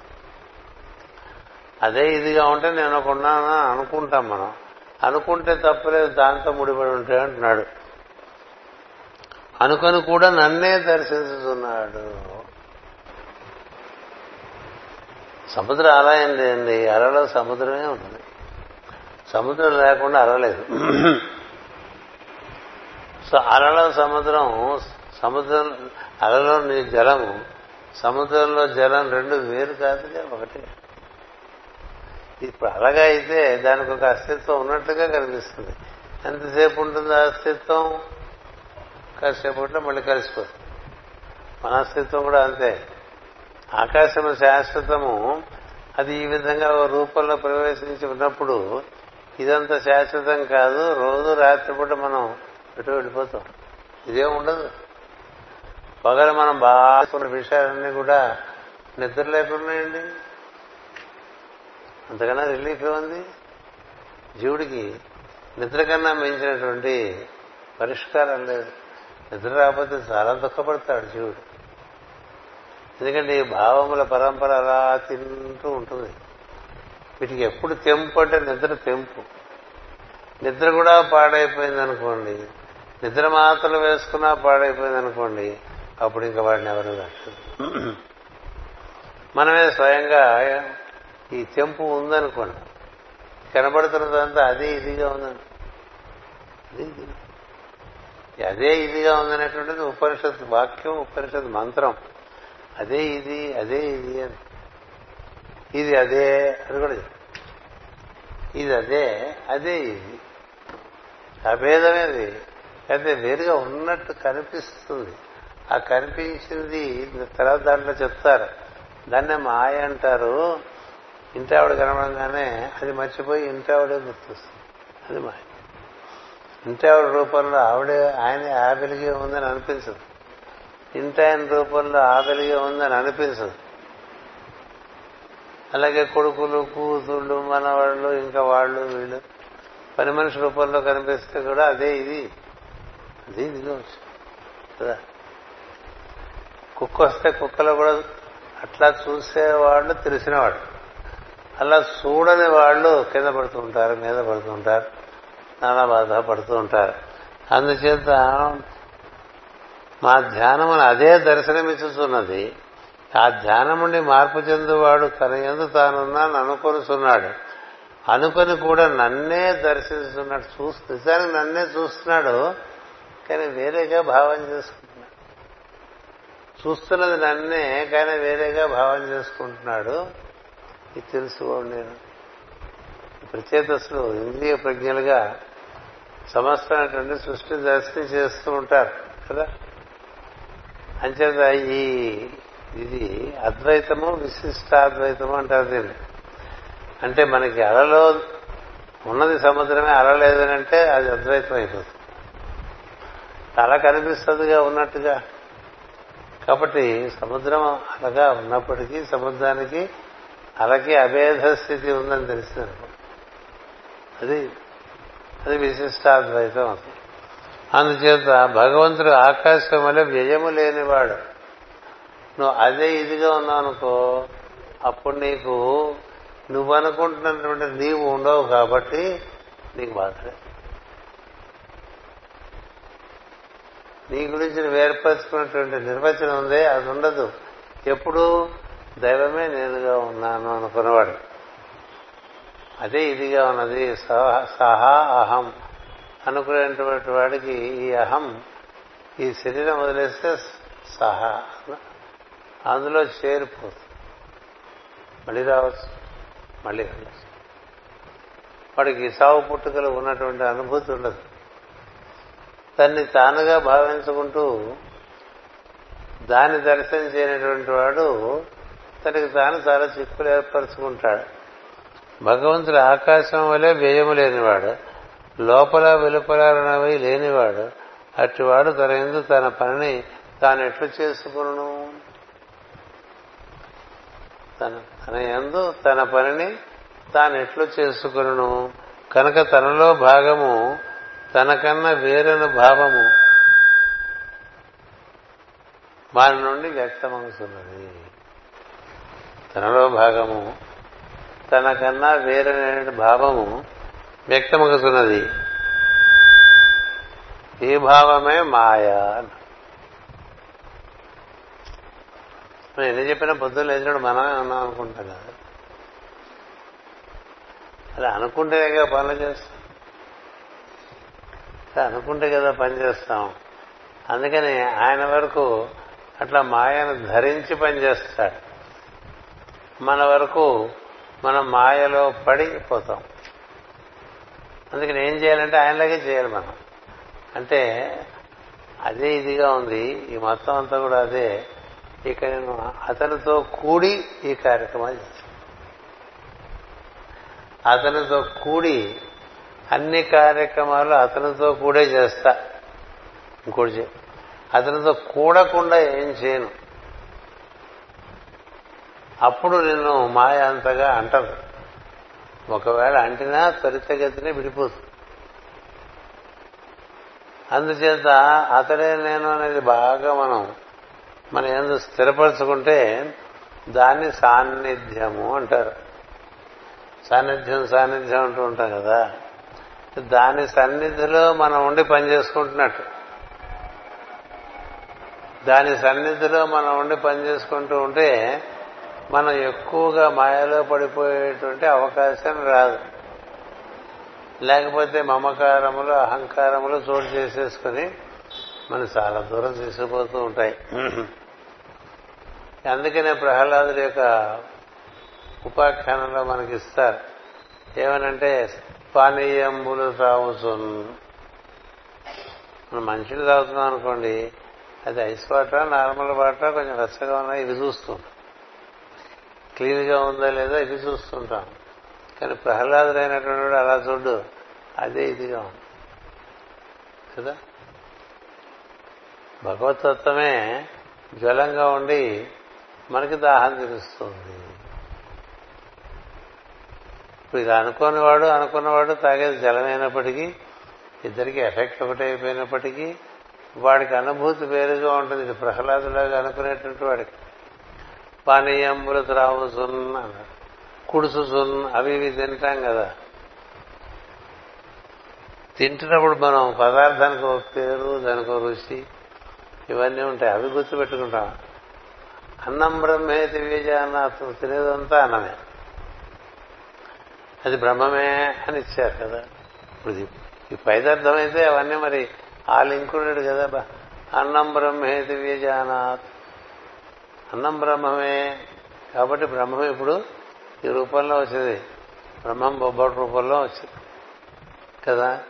అదే ఇదిగా ఉంటే నేను ఒకన్నాను అనుకుంటాం మనం. అనుకుంటే తప్పలేదు దాంతో ముడిపడి ఉంటాయి అంటున్నాడు. అనుకొని కూడా నన్నే దర్శించుతున్నాడు. సముద్రం ఆలయం ఏం లేదండి అలలో సముద్రమే ఉంటుంది సముద్రం లేకుండా అరలేదు. సో అలలో సముద్రం సముద్రం అలలో నీ జలము సముద్రంలో జలం రెండు వేరు కాదుగా ఒకటి. ఇప్పుడు అలాగా అయితే దానికి ఒక అస్తిత్వం ఉన్నట్లుగా కనిపిస్తుంది. ఎంతసేపు ఉంటుంది ఆ అస్తిత్వం? కాసేపు ఉంటే మళ్ళీ కలిసిపోతుంది. మన అస్తిత్వం కూడా అంతే. ఆకాశము శాశ్వతము అది ఈ విధంగా ఒక రూపంలో ప్రవేశించి ఉన్నప్పుడు ఇదంతా శాశ్వతం కాదు రోజు రాత్రిపూట మనం ఎటు వెళ్ళిపోతాం. ఇదే ఉండదు. పగల మనం బాగా కొన్ని విషయాలన్నీ కూడా నిద్ర లేకుండా అంతకన్నా రిలీఫ్ ఏముంది? జీవుడికి నిద్ర కన్నా మించినటువంటి పరిష్కారం లేదు. నిద్ర రాకపోతే చాలా దుఃఖపడతాడు జీవుడు. ఎందుకంటే ఈ భావముల పరంపర అలా తింటూ ఉంటుంది. వీటికి ఎప్పుడు తెంపు అంటే నిద్ర తెంపు. నిద్ర కూడా పాడైపోయింది అనుకోండి. నిద్ర మాత్రలు వేసుకున్నా పాడైపోయింది అనుకోండి అప్పుడు ఇంకా వాడిని ఎవరు కట్టదు మనమే స్వయంగా ఈ తెంపు ఉందనుకోండి. కనబడుతున్నదంతా అదే ఇదిగా ఉందని అదే అదే ఇదిగా ఉందనేటువంటిది ఉపనిషత్ వాక్యం ఉపనిషత్ మంత్రం. అదే ఇది అదే ఇది అని. ఇది అదే అని కూడా ఇది అదే అదే ఇది. అభేదమేది అయితే వేరుగా ఉన్నట్టు కనిపిస్తుంది. ఆ కనిపించింది తర్వాత దాంట్లో చెప్తారు. దాన్నే మాయ అంటారు. ఇంటి ఆవిడ కనబడంగానే అది మర్చిపోయి ఇంత ఆవిడే గుర్తొస్తుంది. అది మా ఇంటి ఆవిడ రూపంలో ఆవిడే ఆయన ఆ వెలిగే ఉందని అనిపించదు. ఇంత ఆయన రూపంలో ఆ వెలిగే ఉందని అనిపించదు. అలాగే కొడుకులు కూతుళ్ళు మనవాళ్ళు ఇంకా వాళ్ళు వీళ్ళు పని మనిషి రూపంలో కనిపిస్తే కూడా అదే ఇది. అదే ఇదిగా కదా? కుక్క వస్తే కుక్కలో కూడా అట్లా చూసేవాళ్ళు తెలిసినవాడు అలా చూడని వాళ్ళు కింద పడుతుంటారు మీద పడుతుంటారు నానా బాధ పడుతూ ఉంటారు. అందుచేత మా ధ్యానమును అదే దర్శనమిచ్చుతున్నది ఆ ధ్యానముండి మార్పు చెందువాడు తన ఎందు తానున్నాను అనుకొనిస్తున్నాడు అనుకొని కూడా నన్నే దర్శిస్తున్నాడు చూస్తూ నిజానికి నన్నే చూస్తున్నాడు కానీ వేరేగా భావం చేసుకుంటున్నాడు. చూస్తున్నది నన్నే కానీ వేరేగా భావం చేసుకుంటున్నాడు. ఇది తెలుసుకోండి నేను ప్రచేతస్సులు ఇంద్రియ ప్రజ్ఞలుగా సమస్తమైనటువంటి సృష్టి దర్శనం చేస్తూ ఉంటారు కదా? అంచేత ఈ ఇది అద్వైతము విశిష్టాద్వైతము అంటారు దీన్ని. అంటే మనకి అలలో ఉన్నది సముద్రమే అల లేదనంటే అది అద్వైతం అయిపోతుంది అలా కనిపిస్తుందిగా ఉన్నట్టుగా. కాబట్టి సముద్రం అలగా ఉన్నప్పటికీ సముద్రానికి అలాగే అభేద స్థితి ఉందని తెలిసిందనుకో అది అది విశిష్టాద్వైతం అవుతుంది అందుచేత భగవంతుడు ఆకాశం వల్ల వ్యయము లేనివాడు. నువ్వు అదే ఇదిగా ఉన్నావు అనుకో అప్పుడు నీకు నువ్వు అనుకుంటున్నటువంటి నీవు ఉండవు కాబట్టి నీకు బాధలే నీ గురించి నువ్వు ఏర్పరచుకున్నటువంటి నిర్వచనం ఉందే అది ఉండదు. ఎప్పుడు? దైవమే నేనుగా ఉన్నాను అనుకున్నవాడు అదే ఇదిగా ఉన్నది. సహా అహం అనుకునేటువంటి వాడికి ఈ అహం ఈ శరీరం వదిలేస్తే సహా అందులో చేరిపోతుంది. మళ్ళీ రావచ్చు. మళ్ళీ రావచ్చు. వాడికి సావు పుట్టుకలు ఉన్నటువంటి అనుభూతి ఉండదు. తన్ని తానుగా భావించుకుంటూ దాన్ని దర్శనం చేయనటువంటి వాడు తనకి తాను చాలా చిక్కులు ఏర్పరచుకుంటాడు. భగవంతుడు ఆకాశం వలె వ్యయము లేనివాడు లోపల వెలుపలనవి లేనివాడు అట్టివాడు తన ఎందు తన పనిని తాను ఎట్లు చేసుకును తన తన ఎందు తన పనిని తాను ఎట్లు చేసుకును కనుక తనలో భాగము తనకన్నా వేరని భావము. వారి నుండి వ్యక్తమవుతున్నది తనలో భాగము. తనకన్నా వేరైన భావము వ్యక్తమగుతున్నది. ఈ భావమే మాయ మనం ఎన్ని చెప్పినా పొద్దున్న లేచినప్పుడు మనమే ఉన్నాం అనుకుంటాం కదా. అలా అనుకుంటేగా పనులు చేస్తాం. అనుకుంటే కదా పని చేస్తాం. అందుకని ఆయన వరకు అట్లా మాయను ధరించి పనిచేస్తాడు మన వరకు మనం మాయలో పడిపోతాం. అందుకని ఏం చేయాలంటే ఆయనలాగే చేయాలి మనం. అంటే అదే ఇదిగా ఉంది. ఈ మొత్తం అంతా కూడా అదే. ఇక నేను అతనితో కూడి ఈ కార్యక్రమాలు చేస్తాను. అతనితో కూడి అన్ని కార్యక్రమాలు అతనితో కూడే చేస్తా. ఇంకోటి చే అతనితో కూడకుండా ఏం చేయను. అప్పుడు నిన్ను మాయ అంతగా అంటదు ఒకవేళ అంటినా త్వరితగతినే విడిపోతుంది అందుచేత అతడే నేను అనేది బాగా మనం మన ఎందు స్థిరపరచుకుంటే దాన్ని సాన్నిధ్యము అంటారు. సాన్నిధ్యం సాన్నిధ్యం అంటూ ఉంటాం కదా. దాని సన్నిధిలో మనం ఉండి పనిచేసుకుంటున్నట్టు దాని సన్నిధిలో మనం ఉండి పనిచేసుకుంటూ ఉంటే మనం ఎక్కువగా మాయలో పడిపోయేటువంటి అవకాశం రాదు. లేకపోతే మమకారములు అహంకారములు చోటు చేసేసుకుని మనం చాలా దూరం తీసుకుపోతూ ఉంటాయి. అందుకనే ప్రహ్లాదుడి యొక్క ఉపాఖ్యానంలో మనకి ఇస్తారు. ఏమనంటే పానీయంబులు తాగుతున్ మనం మంచిది తాగుతున్నాం అనుకోండి అది ఐస్ వాటర్ నార్మల్ వాటర్ కొంచెం రచ్చగా ఉన్నాయి ఇవి చూస్తాం క్లీన్గా ఉందా లేదా ఇది చూస్తుంటాం. కానీ ప్రహ్లాదుడైనటువంటి వాడు అలా చూడు అదే ఇదిగా ఉంది. కదా? భగవతత్వమే జ్వలంగా ఉండి మనకి దాహం తెలుస్తుంది. ఇప్పుడు ఇది అనుకున్నవాడు అనుకున్నవాడు తాగేది జలమైనప్పటికీ ఇద్దరికి ఎఫెక్ట్ ఒకటి అయిపోయినప్పటికీ వాడికి అనుభూతి వేరుగా ఉంటుంది. ఇది ప్రహ్లాదులాగా అనుకునేటువంటి వాడికి. పానీయంబులు త్రావుసున్ అన్నాడు అవి ఇవి తింటాం కదా. తింటున్నప్పుడు మనం పదార్థానికి ఒక పేరు దానికి ఒక రుచి ఇవన్నీ ఉంటాయి. అవి గుర్తుపెట్టుకుంటాం. అన్నం బ్రహ్మే దివ్యజానాథం తినేదంతా అన్నమే. అది బ్రహ్మమే అని ఇచ్చారు కదా. ఇప్పుడు ఈ పైదర్థం అయితే అవన్నీ మరి ఆ లింకుడు కదా అన్నం బ్రహ్మే దివ్యజానాథ్ అన్నం బ్రహ్మమే. కాబట్టి బ్రహ్మం ఇప్పుడు ఈ రూపంలో వచ్చింది. బ్రహ్మం బొబ్బటి రూపంలో వచ్చింది. కదా?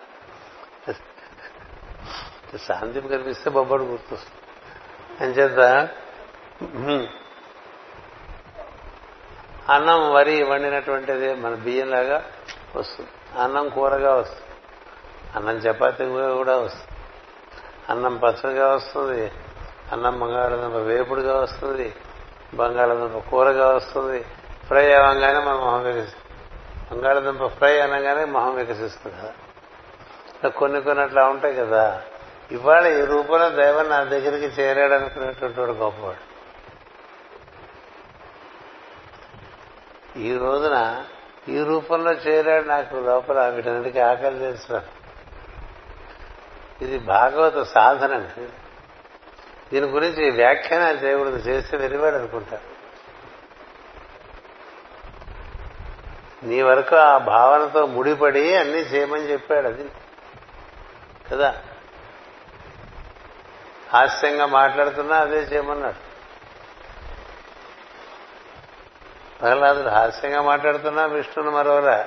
శాంతి కనిపిస్తే బొబ్బడు గుర్తొస్తుంది. అంచేత అన్నం వరి వండినటువంటిది మన బియ్యంలాగా వస్తుంది. అన్నం కూరగా వస్తుంది. అన్నం చపాతీ కూడా వస్తుంది. అన్నం పచ్చడిగా వస్తుంది. అన్నం బంగాళదుంప వేపుడుగా వస్తుంది బంగాళదుంప కూరగా వస్తుంది. ఫ్రై అవ్వగానే మన మొహం వికసిస్తుంది బంగాళదుంప ఫ్రై అనగానే మొహం వికసిస్తుంది కదా. కొన్ని కొన్ని అట్లా ఉంటాయి కదా. ఇవాళ ఈ రూపంలో దైవం నా దగ్గరికి చేరాడు అనుకునేటువంటి వాడు గొప్పవాడు. ఈ రోజున ఈ రూపంలో చేరాడు నాకు లోపల వీటన్నిటికీ ఆకలి తెలుసు ఇది భాగవత సాధన అండి దీని గురించి వ్యాఖ్యానాలు చేయకూడదు చేస్తే వెరివాడు అనుకుంటారు నీ వరకు ఆ భావనతో ముడిపడి అన్ని చేయమని చెప్పాడు అది. కదా? హాస్యంగా మాట్లాడుతున్నా అదే చేయమన్నాడు. ప్రహ్లాదుడు హాస్యంగా మాట్లాడుతున్నా విష్ణుని మరోరా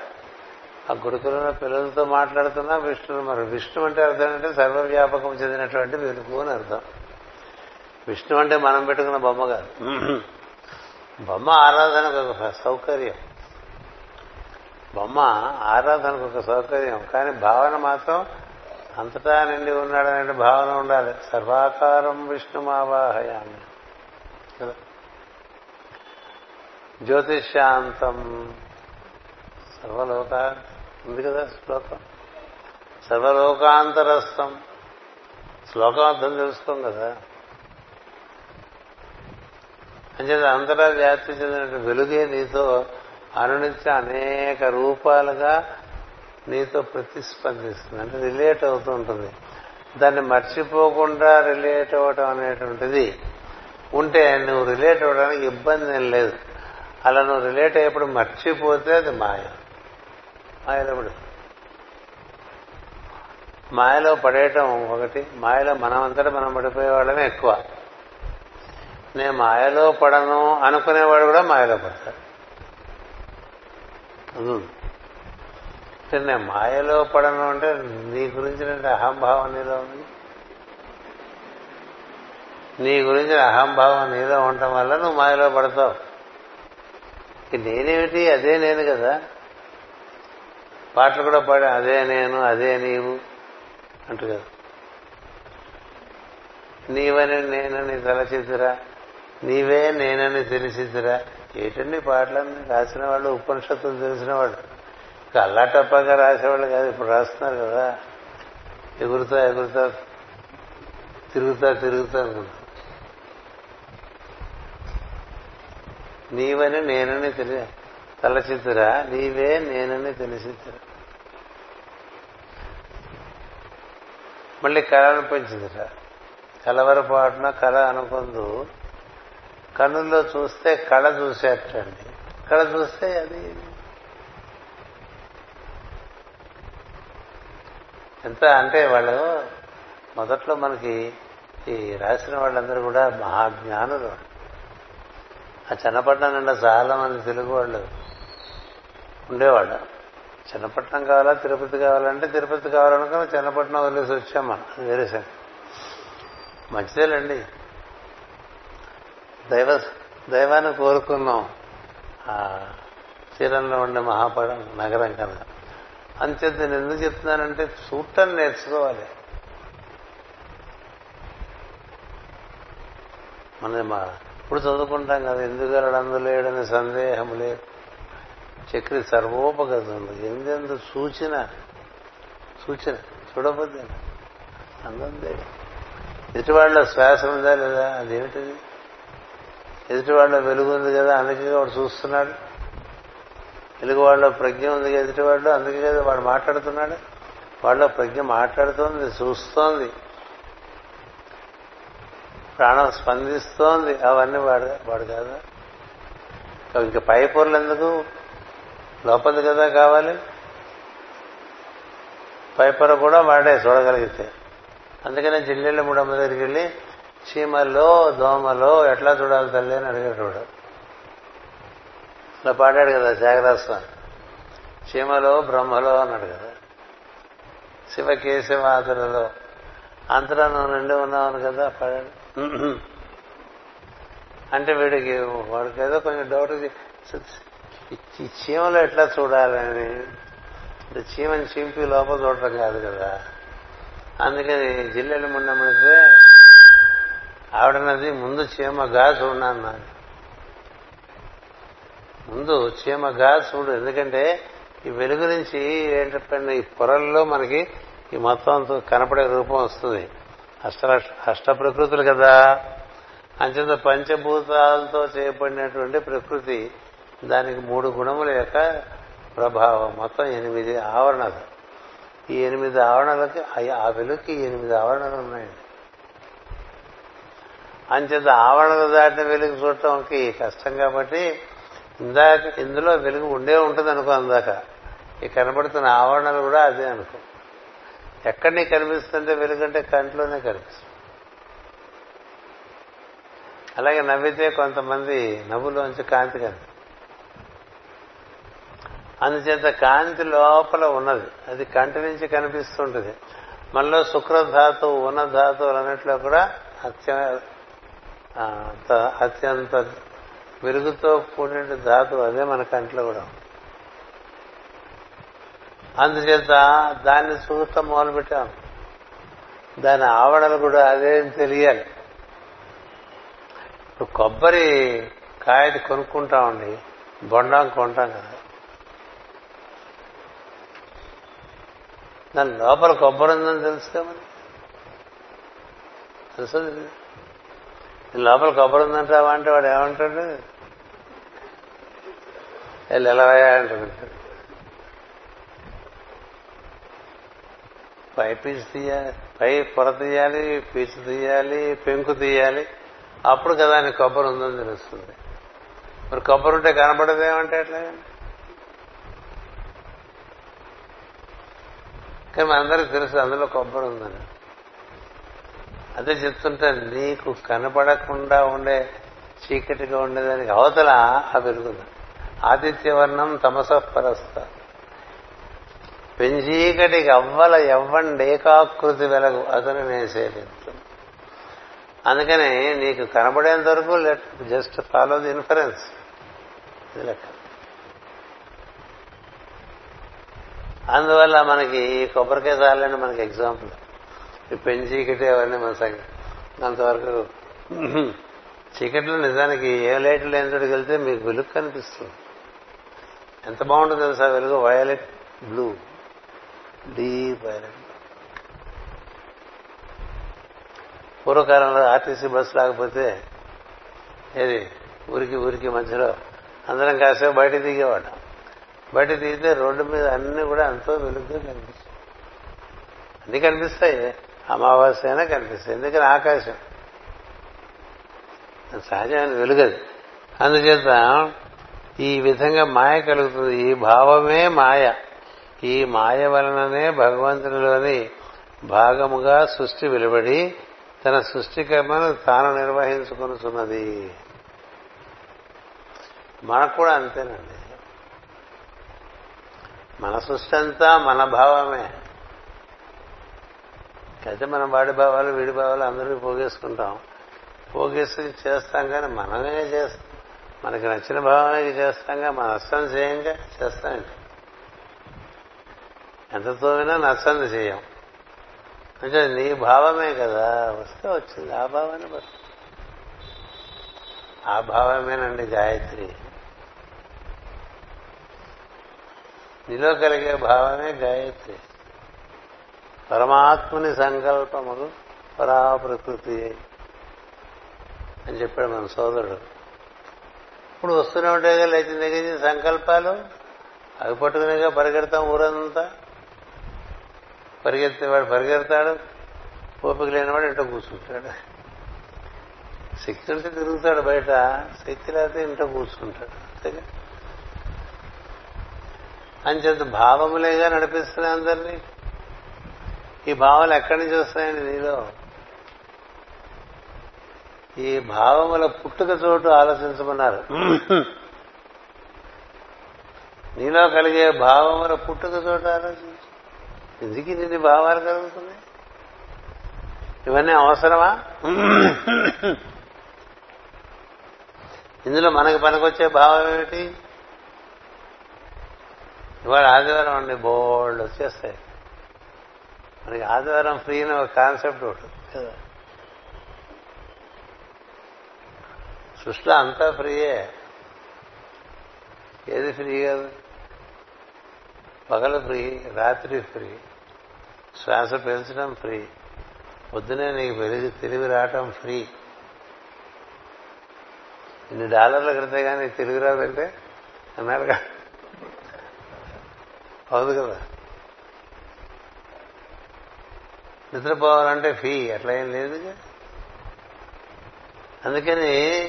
ఆ గురుకులంలో పిల్లలతో మాట్లాడుతున్నా విష్ణుని మరో విష్ణు అంటే అర్థం అంటే సర్వవ్యాపకం చెందినటువంటి వెలుగు అని అర్థం. విష్ణు అంటే మనం పెట్టుకున్న బొమ్మ కాదు. బొమ్మ ఆరాధనకు ఒక సౌకర్యం. బొమ్మ ఆరాధనకు ఒక సౌకర్యం. కానీ భావన మాత్రం అంతటా నిండి ఉన్నాడనే భావన ఉండాలి. సర్వాకారం విష్ణుమావాహయామి. కదా? జ్యోతిష్యాంతం. సర్వలోక ఉంది కదా శ్లోకం. సర్వలోకాంతరస్థం. శ్లోకం అర్థం తెలుసుకోం కదా? అంచేత అంతటా వ్యాప్తి చెందిన వెలుగే నీతో అనునిత్య అనేక రూపాలుగా నీతో ప్రతిస్పందిస్తుంది. అంటే రిలేట్ అవుతూ ఉంటుంది. దాన్ని మర్చిపోకుండా రిలేట్ అవ్వటం అనేటువంటిది. ఉంటే నువ్వు రిలేట్ అవ్వడానికి ఇబ్బంది ఏం లేదు. అలా నువ్వు రిలేట్ అయ్యేప్పుడు మర్చిపోతే అది మాయ. మాయలో పడు. మాయలో పడేయటం ఒకటి. మాయలో మనమంతటా మనం పడిపోయే వాళ్ళమే ఎక్కువ. నేను మాయలో పడను అనుకునేవాడు కూడా మాయలో పడతాడు. నేను మాయలో పడను అంటే నీ గురించిన అహంభావం నీలో ఉంది. నీ గురించిన అహంభావం నీలో ఉండటం వల్ల నువ్వు మాయలో పడతావు. నేనేమిటి? అదే నేను కదా. పాటలు కూడా పాడా అదే నేను అదే నీవు అంటు కదా. నీవని నేనని తలచిద్దురా నీవే నేనని తెలిసిందిరా. ఏటండి పాటలన్నీ? రాసిన వాళ్ళు ఉపనిషత్తులు తెలిసిన వాళ్ళు. ఇంకా రాసేవాళ్ళు కాదు ఇప్పుడు రాస్తున్నారు కదా. ఎగురుతా ఎగురుతా తిరుగుతా తిరుగుతా అనుకుంటా. నీవని నేనని తెలియ తలచిద్దురా నీవే నేనని తెలిసిద్దురా మళ్ళీ కళ అనిపించిందిరా కలవరపాటున కళ అనుకుందు. కన్నుల్లో చూస్తే కళ చూసేటండి. కళ చూస్తే అది ఎంత అంటే వాళ్ళు మొదట్లో మనకి ఈ రాసిన వాళ్ళందరూ కూడా మహాజ్ఞానులు. ఆ చిన్నపట్నం నిండా చాలా మంది తెలుగు వాళ్ళు ఉండేవాళ్ళు. చిన్నపట్నం కావాలా తిరుపతి కావాలంటే తిరుపతి కావాలనుకుని చిన్నపట్నం వదిలేసి వచ్చాం మనం. వేరే మంచిదేలండి. దైవ దైవాన్ని కోరుకున్నాం. ఆ చీరంలో ఉండే మహాపడ నగరం కదా అంతే నేను ఎందుకు చెప్తున్నానంటే చూడటం నేర్చుకోవాలి. మన ఇప్పుడు చదువుకుంటాం కదా ఎందుకు వెళ్ళడందు లేడని సందేహం లేదు. చక్రి సర్వోపగతంలో ఎందెందు సూచన. సూచన చూడబోద్ది అందందే ఎదుటివాళ్ళ శ్వాస ఉందా లేదా? అదేమిటిది? ఎదుటివాళ్ళ వెలుగు ఉంది కదా అందుకే వాడు చూస్తున్నాడు. వెలుగు వాళ్ళ ప్రజ్ఞ ఉంది కదా ఎదుటివాళ్ళు అందుకే కదా వాడు మాట్లాడుతున్నాడు. వాళ్ళ ప్రజ్ఞ మాట్లాడుతోంది చూస్తోంది. ప్రాణం స్పందిస్తోంది. అవన్నీ వాడు వాడు కాదా. ఇంకా పై పొరలు ఎందుకు? లోపలి కదా కావాలి. పై పొర కూడా వాడే చూడగలిగితే. అందుకనే జిల్లెళ్ళ మూడమ్మ దగ్గరికి వెళ్ళి చీమలో దోమలో ఎట్లా చూడాలి తల్లి అని అడిగాడు వాడు ఇలా పాడాడు కదా త్యాగరాజస్వామి. చీమలో బ్రహ్మలో అన్నాడు కదా శివ కేశవాదులలో అంతరా నువ్వు నిండి ఉన్నావు కదా పాడాడు. అంటే వీడికి వాడికి ఏదో కొంచెం డౌట్ ఈ చీమలో ఎట్లా చూడాలని? చీమని చింపి లోపల చూడటం కాదు కదా. అందుకని జిల్లెలు ముండమడితే ఆవిడన్నది ముందు చీమగా చూడన్నాను ముందు చీమగా చూడు ఎందుకంటే ఈ వెలుగు నుంచి ఏంటంటే ఈ పొరల్లో మనకి ఈ మొత్తం కనపడే రూపం వస్తుంది. అష్ట అష్ట ప్రకృతులు కదా. అంచేత పంచభూతాలతో చేయబడినటువంటి ప్రకృతి దానికి మూడు గుణముల యొక్క ప్రభావం. మొత్తం ఎనిమిది ఆవరణలు. ఈ ఎనిమిది ఆవరణలకి ఆ వెలుగుకి ఎనిమిది ఆవరణలు ఉన్నాయండి. అంచేత ఆవరణలు దాటిన వెలుగు చూడటంకి కష్టం కాబట్టి ఇందాక ఇందులో వెలుగు ఉండే ఉంటుంది అనుకో అందాక. ఈ కనబడుతున్న ఆవరణలు కూడా అదే అనుకో. ఎక్కడ నీకు కనిపిస్తుంటే వెలుగంటే కంట్లోనే కనిపిస్తుంది. అలాగే నవ్వితే కొంతమంది నవ్వులోంచి కాంతి కనిపిస్తుంది అందుచేత కాంతి లోపల ఉన్నది. అది కంటి నుంచి కనిపిస్తుంటుంది. మనలో శుక్రధాతువు ఉన్న ధాతువులు అన్నట్లో కూడా అత్య అత్యంత మెరుగుతో కూడిన ధాతువు అదే మన కంట్లో కూడా అందుచేత దాన్ని చూడటం మొదలు పెట్టాం దాని ఆవడలు కూడా అదే తెలియాలి. ఇప్పుడు కొబ్బరి కాయది కొనుక్కుంటామండి బొండం కొంటాం కదా. దాని లోపల కొబ్బరి ఉందని తెలుసుగా మరి? తెలుసు లోపల కొబ్బరి ఉందంటావా అంటే వాడు ఏమంటాడు? ఎలా అంటాడు. పై పీచు తీయాలి పై పొర తీయాలి పీచు తీయాలి పెంకు తీయాలి. అప్పుడు కదా ఆయన కొబ్బరి ఉందని తెలుస్తుంది. మరి కొబ్బరి ఉంటే కనపడదేమంటే ఎట్లా కానీ అందరికి తెలుసు అందులో కొబ్బరి ఉందని. అదే చెప్తుంటే నీకు కనపడకుండా ఉండే చీకటిగా ఉండేదానికి అవతల ఆ వెలుగుంది ఆదిత్యవర్ణం తమసపరస్త పెంచీకటికి అవ్వల ఎవ్వండేకాకృతి వెలగు అతను నేసేలేదు అందుకని నీకు కనబడేంత వరకు let just follow the inference. ఇది లెక్క. అందువల్ల మనకి ఈ కొబ్బరికాయ చాలని మనకి ఎగ్జాంపుల్. పెంచి పెన్ చీకటి అవన్నీ మన సంగతి అంతవరకు చీకట్లో నిజానికి ఏ లైట్ లేని చోటుకి వెళ్తే మీకు వెలుగు కనిపిస్తుంది. ఎంత బాగుంటుంది తెలుసా? వెలుగు వయలెట్ బ్లూ. డీప్ వయలెట్ పూర్వకాలంలో ఆర్టీసీ బస్సు లేకపోతే ఏది? ఊరికి ఊరికి మధ్యలో అందరం కాసేపు బయట దిగేవాడు బయట దిగితే రోడ్డు మీద అన్ని కూడా ఎంతో వెలుగుగా కనిపిస్తాయి అన్ని కనిపిస్తాయి. అమావాస్య అయినా కనిపిస్తుంది. ఎందుకని ఆకాశం? సహజమైన వెలుగది. అందుచేత ఈ విధంగా మాయ కలుగుతుంది. ఈ భావమే మాయ. ఈ మాయ వలననే భగవంతునిలోని భాగముగా సృష్టి వెలువడి తన సృష్టి కర్మను తాను నిర్వహించుకున్నది మనకు కూడా అంతేనండి. మన సృష్టి అంతా మన భావమే. అయితే మనం వాడి భావాలు వీడి భావాలు అందరికీ పోగేసుకుంటాం. పోగేసి చేస్తాం కానీ మనమే చేస్తాం. మనకి నచ్చిన భావానికి చేస్తాంగా మన నష్టం చేయంగా చేస్తామండి ఎంత తోమినా నష్టం చేయం. అంటే నీ భావమే కదా వస్తే వచ్చింది. ఆ భావాన్ని ఆ భావమేనండి గాయత్రి. నీలో కలిగే భావమే గాయత్రి. పరమాత్ముని సంకల్పములు పరా ప్రకృతి అని చెప్పాడు మన సోదరుడు. ఇప్పుడు వస్తూనే ఉంటాయిగా లేచిన దగ్గర నుంచి సంకల్పాలు? అవి పట్టుకునేగా పరిగెడతాం ఊరంతా. పరిగెత్తేవాడు పరిగెడతాడు. ఓపిక లేనివాడు ఇంట్లో కూర్చుంటాడు. శక్తి ఉంటే తిరుగుతాడు బయట. శక్తి లేకపోతే ఇంట్లో కూర్చుంటాడు. అంతేగా? అంచేత భావములేగా నడిపిస్తున్నాయి అందరినీ. ఈ భావాలు ఎక్కడి నుంచి వస్తాయండి నీలో? ఈ భావముల పుట్టుక చోటు ఆలోచించమన్నారు. నీలో కలిగే భావముల పుట్టుక చోటు ఆలోచించు. ఎందుకు ఇన్ని భావాలు కలుగుతున్నాయి? ఇవన్నీ అవసరమా? ఇందులో మనకు పనికొచ్చే భావం ఏమిటి? ఇవాళ ఆదివారం అండి బోల్డ్ వచ్చేస్తాయి. మనకి ఆదివారం ఫ్రీ అని ఒక కాన్సెప్ట్ ఒకటి. కదా. సృష్టిలో అంతా ఫ్రీయే. ఏది ఫ్రీ కాదు? పగలు ఫ్రీ రాత్రి ఫ్రీ శ్వాస పీల్చడం ఫ్రీ పొద్దునే నీకు వెలుగు తెలివి రావటం ఫ్రీ. ఇన్ని డాలర్లు కడితే కానీ తెలుగు రాదంటే? అన్నారుగా అవును కదా. నిద్రపోవాలంటే ఫీ అట్లా ఏం లేదుగా అందుకని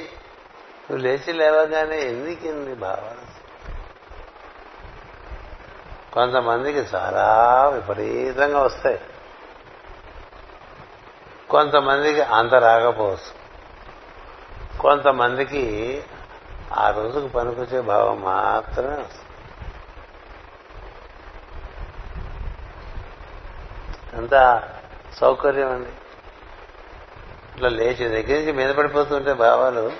నువ్వు లేచి లేవగానే ఎందుకు ఇన్ని కొంతమందికి చాలా విపరీతంగా వస్తాయి. కొంతమందికి అంత రాకపోవచ్చు. కొంతమందికి ఆ రోజుకు పనికొచ్చే భావం మాత్రమే వస్తుంది. అంతా సౌకర్యం అండి. ఇట్లా లేచి దగ్గర నుంచి మీద పడిపోతుంటే భావాలు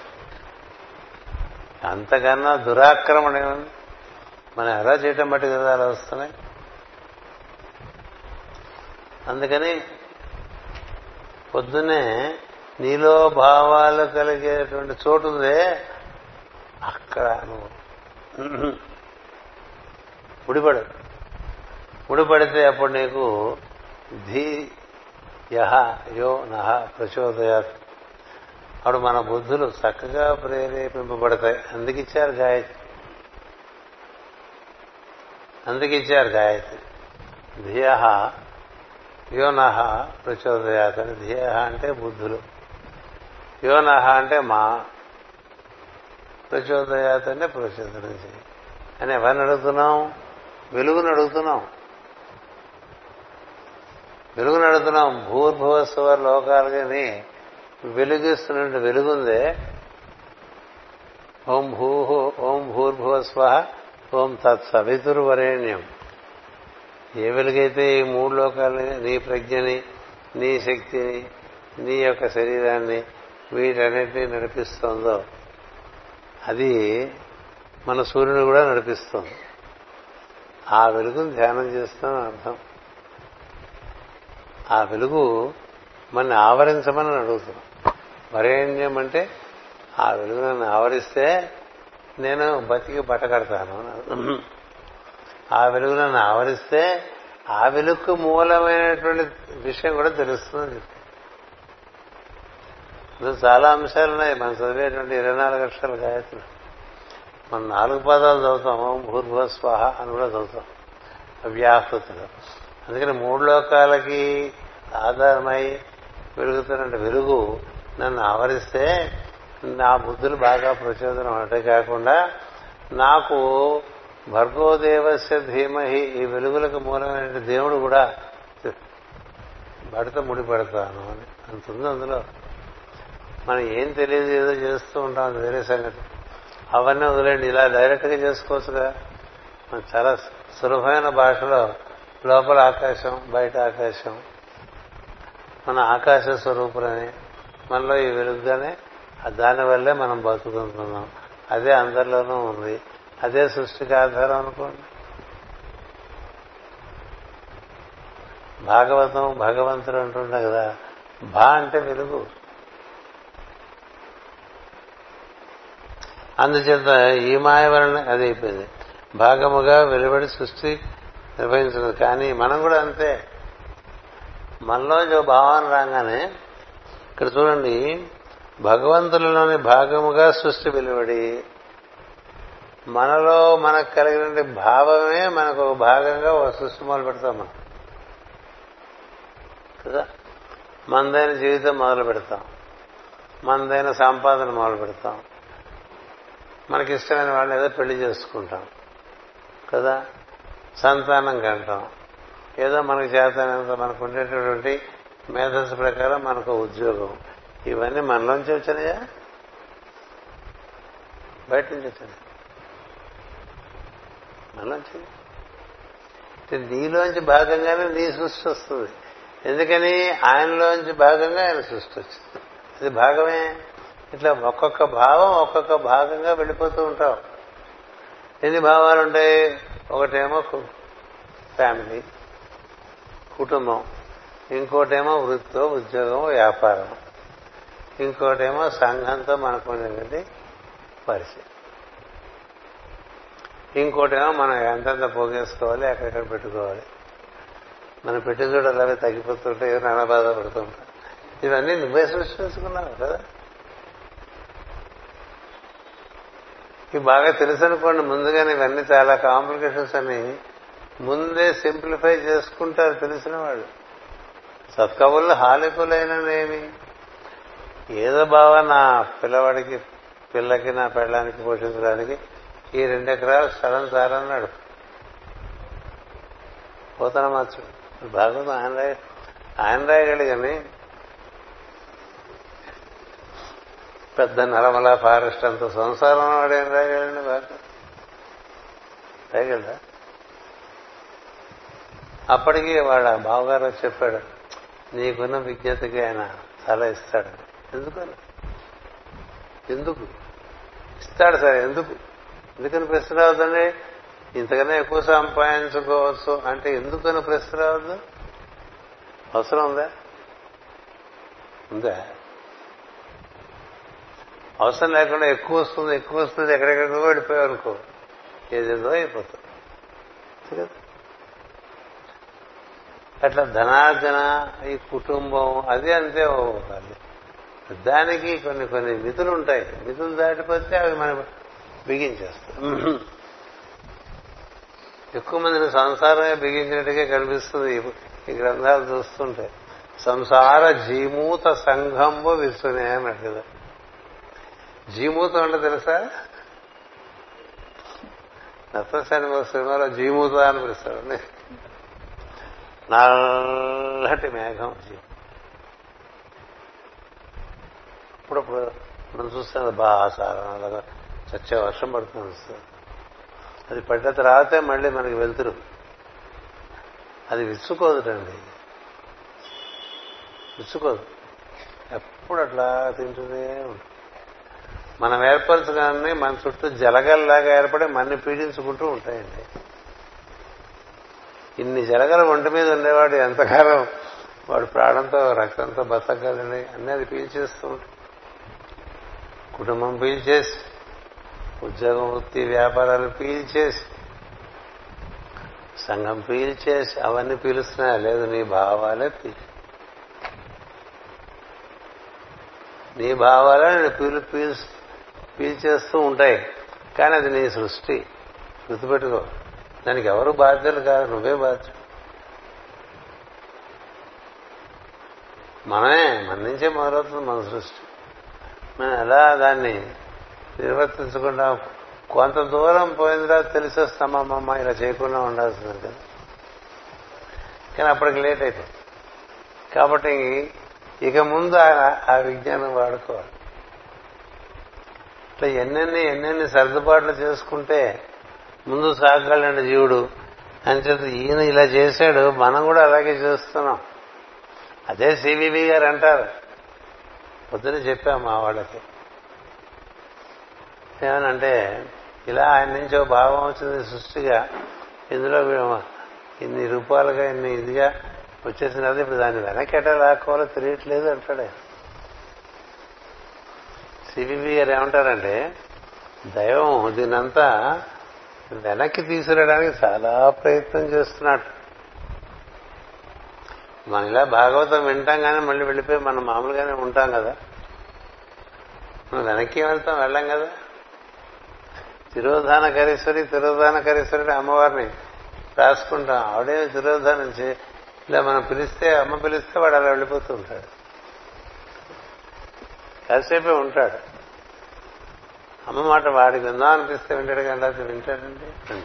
అంతకన్నా దురాక్రమణ ఏముంది మనం ఎలా చేయటం బట్టి కదా అలా వస్తున్నాయి. అందుకని పొద్దున్నే నీలో భావాలు కలిగేటువంటి చోటు అక్కడ నువ్వు. ముడిపడు. ముడిపడితే అప్పుడు నీకు ధీ యహ యో నహ ప్రచోదయాత్. అప్పుడు మన బుద్ధులు చక్కగా ప్రేరేపింపబడతాయి. అందుకిచ్చారు గాయత్రి. అందుకిచ్చారు గాయత్రి. ధియ యోనహ ప్రచోదయాత్ అని. ధియ అంటే బుద్ధులు. యోనహ అంటే మా. ప్రచోదయాత్ అంటే ప్రచోదనం చేయి. అని ఎవరిని అడుగుతున్నాం? వెలుగును అడుగుతున్నాం. వెలుగు నడుతున్నాం భూర్భువస్వ లోకాలని వెలుగిస్తున్న వెలుగుందే. ఓం భూ ఓం భూర్భువస్వ ఓం తత్సవితుర్వరేణ్యం. ఏ వెలుగైతే ఈ మూడు లోకాలని నీ ప్రజ్ఞని నీ శక్తిని నీ యొక్క శరీరాన్ని వీటన్నిటినీ నడిపిస్తుందో అది మన సూర్యుడు కూడా నడిపిస్తుంది. ఆ వెలుగును ధ్యానం చేస్తామని అర్థం. ఆ వెలుగు మన ఆవరించమని అడుగుతున్నాం. వరేణ్యం అంటే ఆ వెలుగు నన్ను ఆవరిస్తే నేను బతికి బట్ట కడతాను ఆ వెలుగు నన్ను ఆవరిస్తే ఆ వెలుగుకు మూలమైనటువంటి విషయం కూడా తెలుస్తుంది ఇందులో చాలా అంశాలు ఉన్నాయి. మనం చదివేటువంటి ఇరవై నాలుగు అక్షరాలు గాయత్రులు. మనం నాలుగు పదాలు చదువుతాం. ఓం స్వాహ అని కూడా చదువుతాం. వ్యాహృతులు అందుకని మూడు లోకాలకి ఆధారమై వెలుగుతున్న వెలుగు నన్ను ఆవరిస్తే నా బుద్ధులు బాగా ప్రచోదనం. అంటే కాకుండా నాకు భర్గోదేవస్య ధీమహి ఈ వెలుగులకు మూలమైన దేవుడు కూడా బడితో ముడి పెడతాను అని అంతుంది అందులో. మనం ఏం తెలియదు ఏదో చేస్తూ ఉంటాం అది వేరే సంగతి. అవన్నీ వదిలేండి ఇలా డైరెక్ట్గా చేసుకోవచ్చుగా. మనం చాలా సులభమైన భాషలో లోపల ఆకాశం బయట ఆకాశం మన ఆకాశ స్వరూపులని మనలో ఈ వెలుగుగానే దానివల్లే మనం బతుకుతున్నాం అదే అందరిలోనూ ఉంది. అదే సృష్టికి ఆధారం అనుకోండి. భాగవతం భగవంతుడు అంటుండే కదా భా అంటే వెలుగు. అందుచేత ఈ మాయ వలన అది అయిపోయింది భాగముగా వెలువడి సృష్టి నిర్వహించదు. కానీ మనం కూడా అంతే. మనలో భావన రాగానే ఇక్కడ చూడండి భగవంతులలోని భాగముగా సృష్టి వెలువడి మనలో మనకు కలిగిన భావమే మనకు ఒక భాగంగా ఒక సృష్టి మొదలు పెడతాం మనం. కదా? మనదైన జీవితం మొదలు పెడతాం. మనదైన సంపాదన మొదలు పెడతాం. మనకి ఇష్టమైన వాళ్ళని ఏదో పెళ్ళి చేసుకుంటాం. కదా? సంతానం కంటాం ఏదో మనకు చేతనంత మనకు ఉండేటటువంటి మేధస్సు ప్రకారం మనకు ఉద్యోగం. ఇవన్నీ మనలోంచి వచ్చినాయా బయట నుంచి వచ్చినాయి మనలోంచి? నీలోంచి భాగంగానే నీ సృష్టి వస్తుంది. ఎందుకని? ఆయనలోంచి భాగంగా ఆయన సృష్టి వచ్చింది. అది భాగమే. ఇట్లా ఒక్కొక్క భావం ఒక్కొక్క భాగంగా వెళ్ళిపోతూ ఉంటావు ఎన్ని భావాలు ఉంటాయి? ఒకటేమో ఫ్యామిలీ కుటుంబం ఇంకోటేమో వృత్తో ఉద్యోగం వ్యాపారం ఇంకోటేమో సంఘంతో మనకు ఉండేటువంటి పరిచయం. ఇంకోటేమో మనం ఎంతెంత పోగేసుకోవాలి ఎక్కడెక్కడ పెట్టుకోవాలి. మన పెట్టుబడులు అలాగే తగ్గిపోతుంటే నానా బాధపడుతుంటాం ఇవన్నీ నువ్వే సృష్టించుకున్నావు కదా. ఇవి బాగా తెలుసు అనుకోండి ముందుగానే ఇవన్నీ చాలా కాంప్లికేషన్స్ అని ముందే సింప్లిఫై చేసుకుంటారు తెలిసిన వాళ్ళు. సత్కవుల్లో హాలికులైననేమి? ఏదో బాగా నా పిల్లవాడికి పిల్లకి నా పెళ్ళానికి పోషించడానికి ఈ రెండు ఎకరాలు స్థలం చాలన్నాడు పోతన మార్చుడు భాగవతం ఆయన రాయ ఆయన రాయగలి కానీ పెద్ద నరమల ఫారెస్ట్ అంత సంసారం వాడు ఏం బాగా రాగలరా అప్పటికి వాడు బావగారు చెప్పాడు నీకున్న విజ్ఞతకి ఆయన చాలా ఇస్తాడు. ఎందుకు? ఎందుకు? ఇస్తాడు సార్ ఎందుకు? ఎందుకని ప్రశ్న రావద్దండి? ఇంతకన్నా ఎక్కువ సంపాదించుకోవచ్చు అంటే ఎందుకని ప్రశ్న రావద్దు? అవసరం ఉందా? ఉందా? అవసరం లేకుండా ఎక్కువ వస్తుంది ఎక్కువ వస్తుంది ఎక్కడెక్కడికో వెళ్ళిపోయావు అనుకో. ఏదేదో అయిపోతుంది. అట్లా ధనార్జన ఈ కుటుంబం అది అంతే అది. దానికి కొన్ని కొన్ని మితులు ఉంటాయి. మితులు దాటిపోతే అవి మనం బిగించేస్తాం ఎక్కువ మందిని సంసారమే బిగించినట్టుగా కనిపిస్తుంది ఈ గ్రంథాలు చూస్తుంటే. సంసార జీమూత సంఘంబు విశ్వనే అన్నట్టు కదా. జీమూతం అంటే తెలుసా? నత్వశాని సినిమాలో జీమూత అని పిలుస్తాడు నల్లటి మేఘం. ఇప్పుడప్పుడు మనం చూస్తాం బాగా సారా చచ్చే వర్షం పడుతుంది. సార్ అది పడ్డ తర్వాతే మళ్ళీ మనకి వెళ్తురు అది విచ్చుకోదుటండి. విచ్చుకోదు. ఎప్పుడు అట్లా తింటూనే ఉంటుంది మనం ఏర్పరచుగానే మన చుట్టూ జలగల్లాగా ఏర్పడి మన్ని పీడించుకుంటూ ఉంటాయండి. ఇన్ని జలగల ఒంటి మీద ఉండేవాడు ఎంతకాలం వాడు ప్రాణంతో రక్తంతో బతకగలని అన్నీ అది పీల్చేస్తూ ఉంటాయి. కుటుంబం పీల్చేసి ఉద్యోగం వృత్తి వ్యాపారాలు పీల్చేసి సంఘం పీల్చేసి అవన్నీ పీలుస్తున్నా లేదు నీ భావాలే పీల్ నీ భావాలే నేను పీలు పీల్ పీల్చేస్తూ ఉంటాయి. కానీ అది నీ సృష్టి. గుర్తుపెట్టుకో. దానికి ఎవరు బాధ్యులు కాదు. నువ్వే బాధ్యుడు. మనమే మన నుంచే మొదలవుతుంది మన సృష్టి. మనం ఎలా దాన్ని నిర్వర్తించకుండా కొంత దూరం పోయిన తర్వాత తెలిసి వస్తామమ్మమ్మ ఇలా చేయకుండా ఉండాల్సింది కదా. కానీ అప్పటికి లేట్ అయిపోయింది. కాబట్టి ఇక ముందు ఆ విజ్ఞానం వాడుకోవాలి. ఇట్లా ఎన్నెన్ని ఎన్నెన్ని సర్దుబాట్లు చేసుకుంటే ముందు సాగలండి జీవుడు. అని చెప్పి ఈయన ఇలా చేశాడు మనం కూడా అలాగే చేస్తున్నాం. అదే సివివి గారు అంటారు. పొద్దున చెప్పాం మా వాళ్ళకి. ఏమనంటే ఇలా ఆయన నుంచి ఒక భావం వచ్చింది సృష్టిగా. ఇందులో ఇన్ని రూపాలుగా ఇన్ని ఇదిగా వచ్చేసినది ఇప్పుడు దాన్ని వెనక్కి ఎట్లా లాక్కోవాలో తెలియట్లేదు అంటాడు సివివి గారు ఏమంటారంటే దైవం దీనంతా వెనక్కి తీసుకురావడానికి చాలా ప్రయత్నం చేస్తున్నాడు. మనం ఇలా భాగవతం వింటాం కానీ మళ్ళీ వెళ్ళిపోయి మనం మామూలుగానే ఉంటాం కదా. మనం వెనక్కి వెళ్తాం వెళ్ళాం కదా. తిరోధానకరీశ్వరి తిరోధానకరీశ్వరి అమ్మవారిని రాసుకుంటాం. ఆవిడే తిరోధానం చే ఇలా మనం పిలిస్తే అమ్మ పిలిస్తే వాడు అలా వెళ్ళిపోతూ ఉంటాడు. కాసేపే ఉంటాడు. అమ్మ మాట వాడికి విందాం అనిపిస్తే వింటాడు కానీ లేకపోతే వింటాడండి?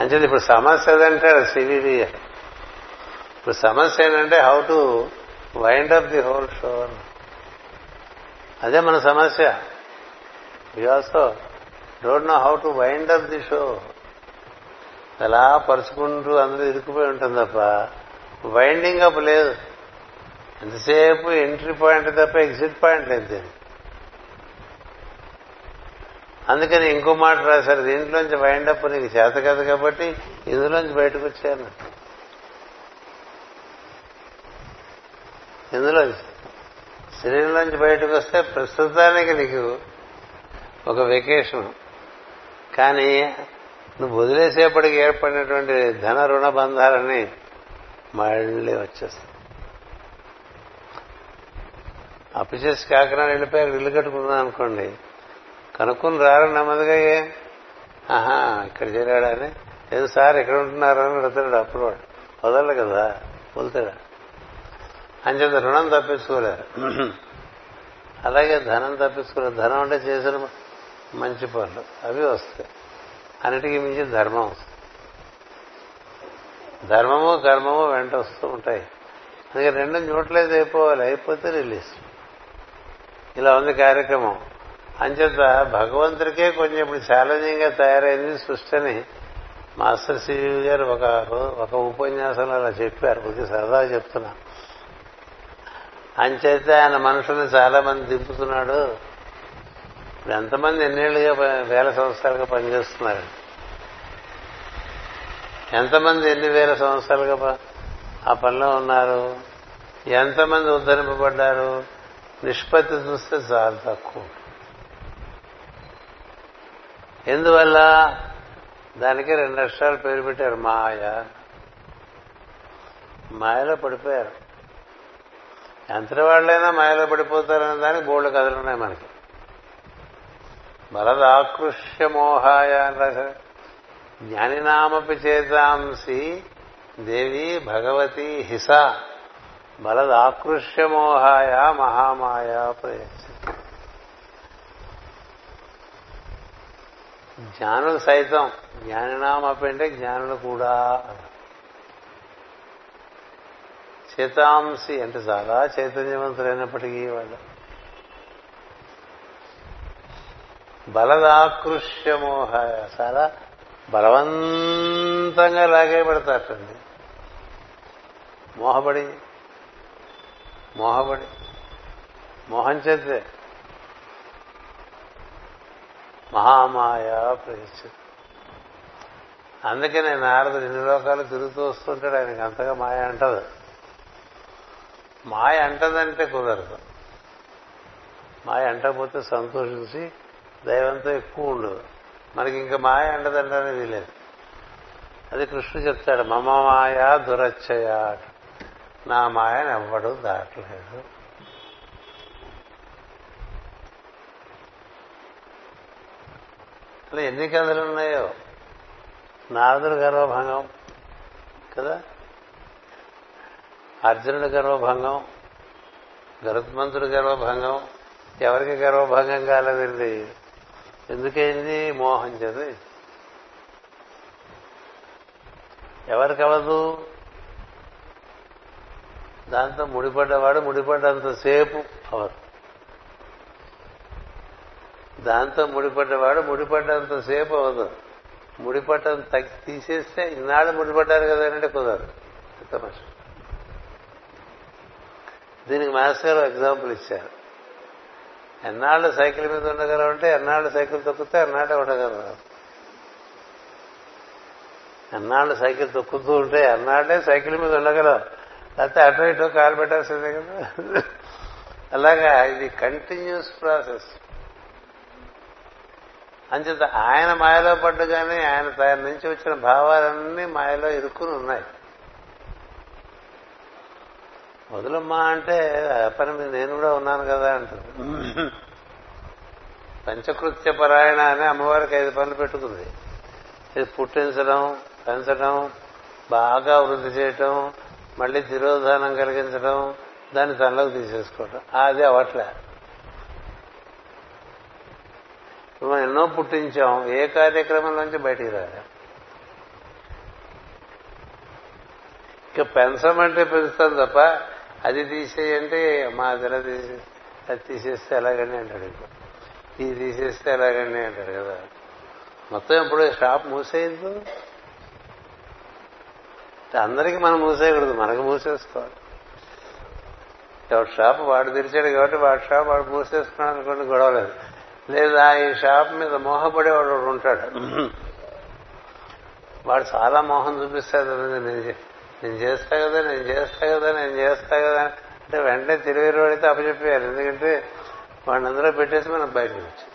అంచేది ఇప్పుడు సమస్య ఏదంటాడు సివివి ఇప్పుడు సమస్య ఏంటంటే how to wind up the whole show అదే మన సమస్య. You also don't know how to wind up the show అలా పరుచుకుంటూ అందరూ ఇరుక్కుపోయి ఉంటుంది తప్ప వైండింగ్ అప్ లేదు. ఎంతసేపు ఎంట్రీ పాయింట్ తప్ప ఎగ్జిట్ పాయింట్ లేదు దీనికి. అందుకని ఇంకో మాట రాశారు దీంట్లోంచి వైండప్ నీకు చేత కదా కాబట్టి ఇందులోంచి బయటకు వచ్చాను ఇందులోంచి. శరీరంలోంచి బయటకు వస్తే ప్రస్తుతానికి నీకు ఒక వెకేషన్ కానీ నువ్వు వదిలేసేపటికి ఏర్పడినటువంటి ధన రుణ బంధాలని మళ్ళీ వచ్చేస్తాయి. అప్పచేసి కాకినాడ వెళ్ళిపోయి అక్కడ ఇల్లు కట్టుకున్నాను అనుకోండి. కనుక్కుని రారు నెమ్మదిగా ఏ? ఆహా ఇక్కడ చేరాడని లేదు సార్ ఎక్కడ ఉంటున్నారు అని అడుగుతాడు అప్పుడు వాడు. వదలరు కదా వదులుతాడు? అని చెప్పి రుణం తప్పించుకోలేరు. అలాగే ధనం తప్పించుకోలేరు. ధనం అంటే చేసిన మంచి పనులు. అవి వస్తాయి. అన్నిటికీ మించి ధర్మం వస్తుంది. ధర్మము కర్మము వెంట వస్తూ ఉంటాయి. అందుకే రెండు చూడలేదు అయిపోవాలి. అయిపోతే రిలీజ్ ఇలా ఉంది కార్యక్రమం. అంచేత భగవంతుడికే కొంచెం ఇప్పుడు ఛాలెంజింగ్గా తయారైంది సృష్టిని మాస్టర్ సివి గారు ఒక ఒక ఉపన్యాసంలో అలా చెప్పారు. కొద్దిగా సరదా చెప్తున్నా. అంచేత ఆయన మనుషుల్ని చాలా మంది దింపుతున్నాడు. ఇప్పుడు ఎంతమంది ఎన్నేళ్ళుగా వేల సంవత్సరాలుగా పనిచేస్తున్నారు? ఎంతమంది ఎన్ని వేల సంవత్సరాలుగా ఆ పనిలో ఉన్నారు? ఎంతమంది ఉద్ధరింపబడ్డారు? నిష్పత్తి చూస్తే చాలా తక్కువ. ఎందువల్ల? దానికి రెండు అక్షరాలు పేరు పెట్టారు మాయ. మాయలో పడిపోయారు. ఎంతటి వాళ్ళైనా మాయలో పడిపోతారనే దానికి బోల్డ్ కథలు ఉన్నాయి మనకి. బలదాకృష్య మోహాయ అని రాశారు. జ్ఞానినామపి చేతాంసి దేవి భగవతి హిసా. బలదాకృష్య మోహాయ మహామాయ ప్రయత్న జ్ఞానులు సైతం జ్ఞానినామపి అంటే జ్ఞానులు కూడా. చేతాంసి అంటే చాలా చైతన్యవంతులైనప్పటికీ వాళ్ళు. బలదాకృష్యమోహ చాలా బలవంతంగా లాగే పెడతాటండి మోహపడి మోహపడి మోహం చేతే మహామాయ ప్రయత్నం అందుకే నేను నారదుడు ఇన్ని లోకాలు తిరుగుతూ వస్తుంటాడు ఆయనకి అంతగా మాయ అంటదు. మాయ అంటదంటే కుదరదు. మాయ అంటకపోతే సంతోషించి దైవంతో ఎక్కువ ఉండదు. మనకి ఇంకా మాయ అంటదంటే వీలేదు అది కృష్ణుడు చెప్తాడు మమ మాయ దురచ్చయ నా మాయను ఎవ్వడు దాటలేదు. అలా ఎన్ని కథలు ఉన్నాయో? నారదుడు గర్వభంగం కదా? అర్జునుడు గర్వభంగం గరుత్మంతుడు గర్వభంగం ఎవరికి గర్వభంగం కాలేదండి? ఎందుకైంది మోహం చేది ఎవరికి అవదు? దాంతో ముడిపడ్డవాడు ముడిపడ్డంతసేపు అవరు దాంతో ముడిపడ్డవాడు ముడిపడ్డంతసేపు అవ్వదు ముడిపట్టం తగ్గి తీసేస్తే ఇన్నాళ్ళు ముడిపడ్డారు కదా అంటే కుదరదు. దీనికి మాస్టర్ గారు ఎగ్జాంపుల్ ఇచ్చారు. ఎన్నాళ్ళు సైకిల్ మీద ఉండగలవు అంటే ఎన్నాళ్ళు సైకిల్ తొక్కితే అన్నాడే ఉండగలరు? ఎన్నాళ్ళు సైకిల్ తొక్కుతూ ఉంటే అన్నాడే సైకిల్ మీద ఉండగలవు లేకపోతే అటో ఇటో కాలు పెట్టాల్సిందే కదా. అలాగా ఇది కంటిన్యూస్ ప్రాసెస్ అంచేత ఆయన మాయలో పడ్డగానే ఆయన తన నుంచి వచ్చిన భావాలన్నీ మాయలో ఇరుక్కుని ఉన్నాయి. వదులమ్మా అంటే పని మీద నేను కూడా ఉన్నాను కదా అంటుంది. పంచకృత్య పరాయణ అని అమ్మవారికి ఐదు పనులు పెట్టుకుంది. ఇది పుట్టించడం పెంచడం బాగా వృద్ధి చేయటం మళ్ళీ తిరోధానం కలిగించడం దాన్ని తనలోకి తీసేసుకోవటం. అది అవట్లే. మనం ఎన్నో పుట్టించాం ఏ కార్యక్రమం నుంచి బయటికి రాలే. ఇక పెంచమంటే పెంచుతాం తప్ప అది తీసేయంటే మా అదిలా తీసే అది తీసేస్తే ఎలాగండి అంటాడు ఇంకో ఇది తీసేస్తే ఎలాగండి అంటాడు కదా. మొత్తం ఎప్పుడు షాప్ మూసేయద్దు అందరికీ మనం మూసేయకూడదు మనకు మూసేసుకోవాలి. ఎవరి షాప్ వాడు తెరిచాడు కాబట్టి వాడి షాప్ వాడు మూసేసుకున్నాడు అనుకోండి గొడవ లేదు లేదా ఈ షాప్ మీద మోహపడేవాడు వాడు ఉంటాడు. వాడు చాలా మోహం చూపిస్తాడు నేను నేను చేస్తా కదా నేను చేస్తా కదా నేను చేస్తా కదా అంటే వెంటనే తెలివేరు వాడితే అప్పచెప్పేయాలి. ఎందుకంటే వాడిని అందరూ పెట్టేసి మనం బయటకు వచ్చి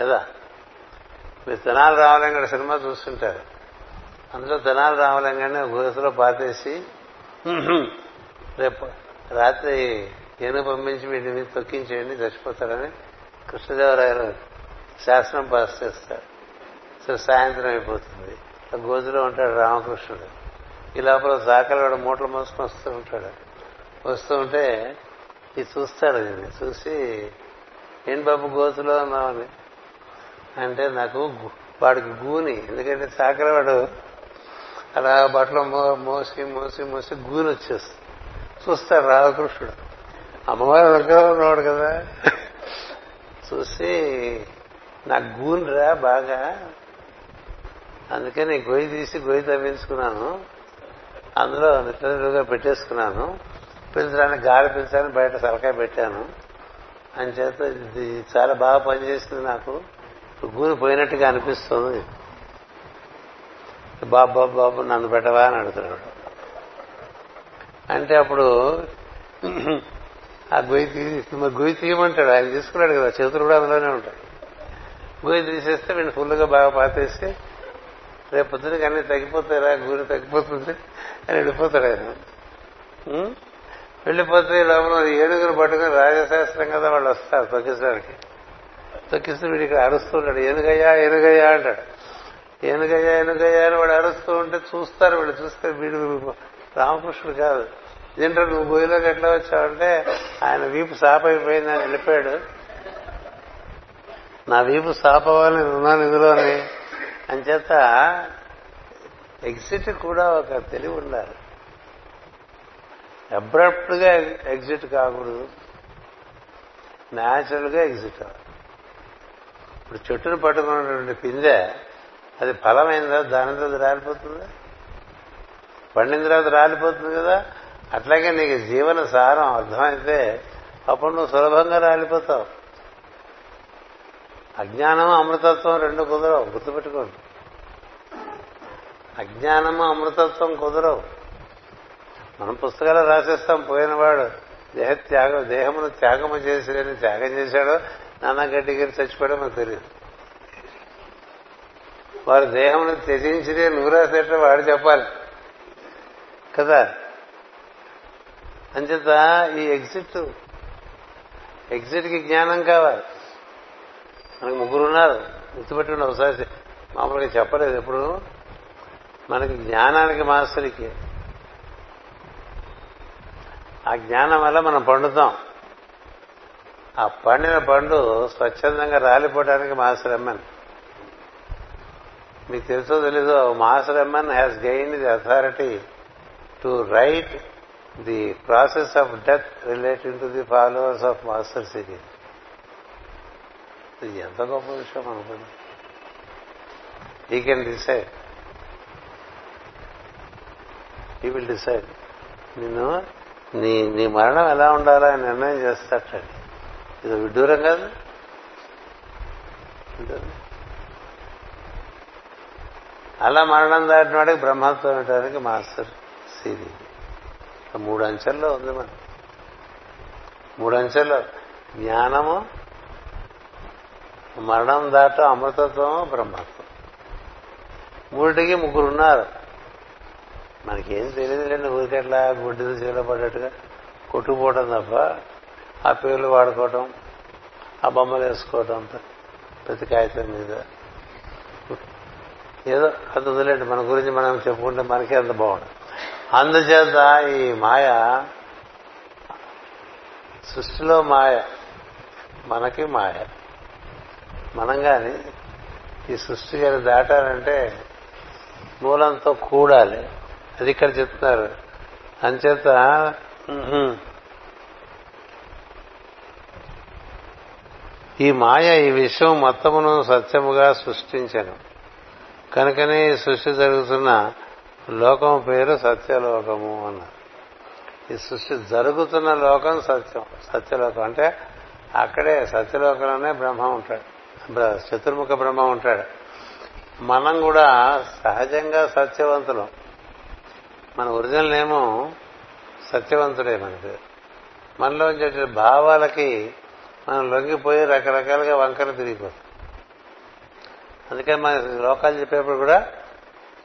కదా? విత్తనాలు రావాలని రామలింగడ సినిమా చూస్తుంటారు. అందులో తెనాలి రామలింగాన్ని గురసలో పాతేసి రేపు రాత్రి ఏనుగు పంపించి వీటిని మీద తొక్కించేయండి చచ్చిపోతాడని కృష్ణదేవరాయలు శాసనం పాస్ చేస్తాడు సో సాయంత్రం అయిపోతుంది. గోజులో ఉంటాడు రామకృష్ణుడు. ఈ లోపల సాకలవాడు మూటలు మోసుకొని వస్తూ ఉంటాడు. వస్తూ ఉంటే ఇది చూస్తాడు దీన్ని చూసి ఏం బాబు గోతులో ఉన్నామని అంటే నాకు వాడికి గూని. ఎందుకంటే సాకలవాడు అలా బట్టలు మోసి మోసి మోసి గూని వచ్చేస్తుంది చూస్తారు రామకృష్ణుడు. అమ్మవారు దగ్గర ఉన్నాడు కదా. చూసి నాకు గూని రా బాగా. అందుకే నేను గొయ్యి తీసి గొయ్యి తవ్వించుకున్నాను. అందులో నిద్రగా పెట్టేసుకున్నాను. పిలిచడానికి గాలి పిలిచడానికి బయట సలకాయ పెట్టాను. అని చేత ఇది చాలా బాగా పనిచేసింది నాకు. గూని పోయినట్టుగా అనిపిస్తుంది. బాబు బాబు బాబు నన్ను పెట్టవా అని అడుగుతున్నాడు అంటే అప్పుడు ఆ గొయ్యి తీసి గొయ్యి తీయమంటాడు. ఆయన తీసుకున్నాడు కదా చేతులు కూడా అందులోనే ఉంటాడు గొయ్యి తీసేస్తే వీళ్ళు ఫుల్గా బాగా పాతేసి రేపు పొద్దునకి అన్ని తగ్గిపోతారా గూరి తగ్గిపోతుంది అని వెళ్ళిపోతాడు ఆయన. వెళ్ళిపోతే లోపల ఏనుగురు పట్టుకుని రాజశాస్త్రం కదా వాళ్ళు వస్తారు తొక్కించడానికి తొక్కిస్తూ వీడు ఇక్కడ అరుస్తూ ఉంటాడు ఏనుగయ్యా ఏనుగయ్యా అంటాడు. ఏనుగయ్యా ఏనుగయ్యా అని వాడు అరుస్తూ ఉంటే చూస్తారు వీళ్ళు. చూస్తే వీడు రామకృష్ణుడు కాదు. ఏంటో నువ్వు గోయిలోకి ఎట్లా వచ్చావంటే ఆయన వీపు సాప్ అయిపోయింది అని వెళ్ళిపోయాడు. నా వీపు సాప్ అవ్వాలని ఉన్నాను ఇందులోని. అంచేత ఎగ్జిట్ కూడా ఒక తెలివి ఉండాలి. అబ్రప్ట్గా ఎగ్జిట్ కాకూడదు. న్యాచురల్గా ఎగ్జిట్ అవ్వాలి. ఇప్పుడు చెట్టును పట్టుకున్నటువంటి పిందె అది ఫలమైందా దాని తర్వాత రాలిపోతుందా. పండిన తర్వాత రాలిపోతుంది కదా. అట్లాగే నీకు జీవన సారం అర్థమైతే అప్పుడు నువ్వు సులభంగా రాలిపోతావు. అజ్ఞానము అమృతత్వం రెండు కుదరవు గుర్తుపెట్టుకోండి. అజ్ఞానము అమృతత్వం కుదరవు. మనం పుస్తకాలు రాసేస్తాం పోయినవాడు దేహ త్యాగం దేహమును త్యాగము చేసి త్యాగం చేశాడో నాన్న గారు చచ్చిపోయాడో మనకు తెలియదు. వారు దేహమును త్యజించితే నువ్వు రాసేట వాడు చెప్పాలి. కదా? అంచేత ఈ ఎగ్జిట్ ఎగ్జిట్కి జ్ఞానం కావాలి. మనకి ముగ్గురు ఉన్నారు. గుర్తుపెట్టుకుని ఒకసారి. మామూలుగా చెప్పలేదు ఎప్పుడు. మనకి జ్ఞానానికి మాస్టర్కి. ఆ జ్ఞానం వల్ల మనం పండుతాం. ఆ పండిన పండు స్వచ్ఛందంగా రాలిపోవడానికి మాస్టర్ అమ్మాను మీకు తెలుసో తెలీదో master ఎమ్మన్ has gained the authority to write the process of death relating to the followers of master city ఇది ఎంత గొప్ప విషయం అనుకోండి he can decide he will decide నిన్ను నీ నీ మరణం ఎలా ఉండాలో ఆయన నిర్ణయం చేస్తాడు. ఇది విడ్డూరం కాదు? విడ్డూరం. అలా మరణం దాటిన వాడికి బ్రహ్మత్వం ఉండటానికి మాస్టర్ సిరి మూడు అంచెల్లో ఉంది మనం మూడు అంచెల్లో. జ్ఞానము మరణం దాటం అమృతత్వము బ్రహ్మత్వం. మూడిటికి ముగ్గురు ఉన్నారు. మనకేం తెలియదు లేండి ఊరికట్లా గుడ్డిది చీల పడ్డట్టుగా కొట్టుకుపోవటం తప్ప ఆ పేర్లు వాడుకోవటం ఆ బొమ్మలు వేసుకోవటం ప్రతి కాగితం మీద ఏదో అది వదిలేండి మన గురించి మనం చెప్పుకుంటే మనకే అంత బాగుండదు అందుచేత ఈ మాయ సృష్టిలో మాయ మనకి మాయ. మనం కానీ ఈ సృష్టి గారి దాటాలంటే మూలంతో కూడాలి. అది ఇక్కడ చెప్తున్నారు. అంచేత ఈ మాయ ఈ విశ్వం మొత్తమును సత్యముగా సృష్టించను. కనుకనే ఈ సృష్టి జరుగుతున్న లోకం పేరు సత్యలోకము అన్నారు. ఈ సృష్టి జరుగుతున్న లోకం సత్యం సత్యలోకం. అంటే అక్కడే సత్యలోకంలోనే బ్రహ్మ ఉంటాడు. చతుర్ముఖ బ్రహ్మ ఉంటాడు. మనం కూడా సహజంగా సత్యవంతులం. మన ఒరిజినల్ ఏమో సత్యవంతుడే మనకి మనలో ఉండే భావాలకి మనం లొంగిపోయి రకరకాలుగా వంకర తిరిగిపోతాం. అందుకని మన లోకాలు చెప్పేప్పుడు కూడా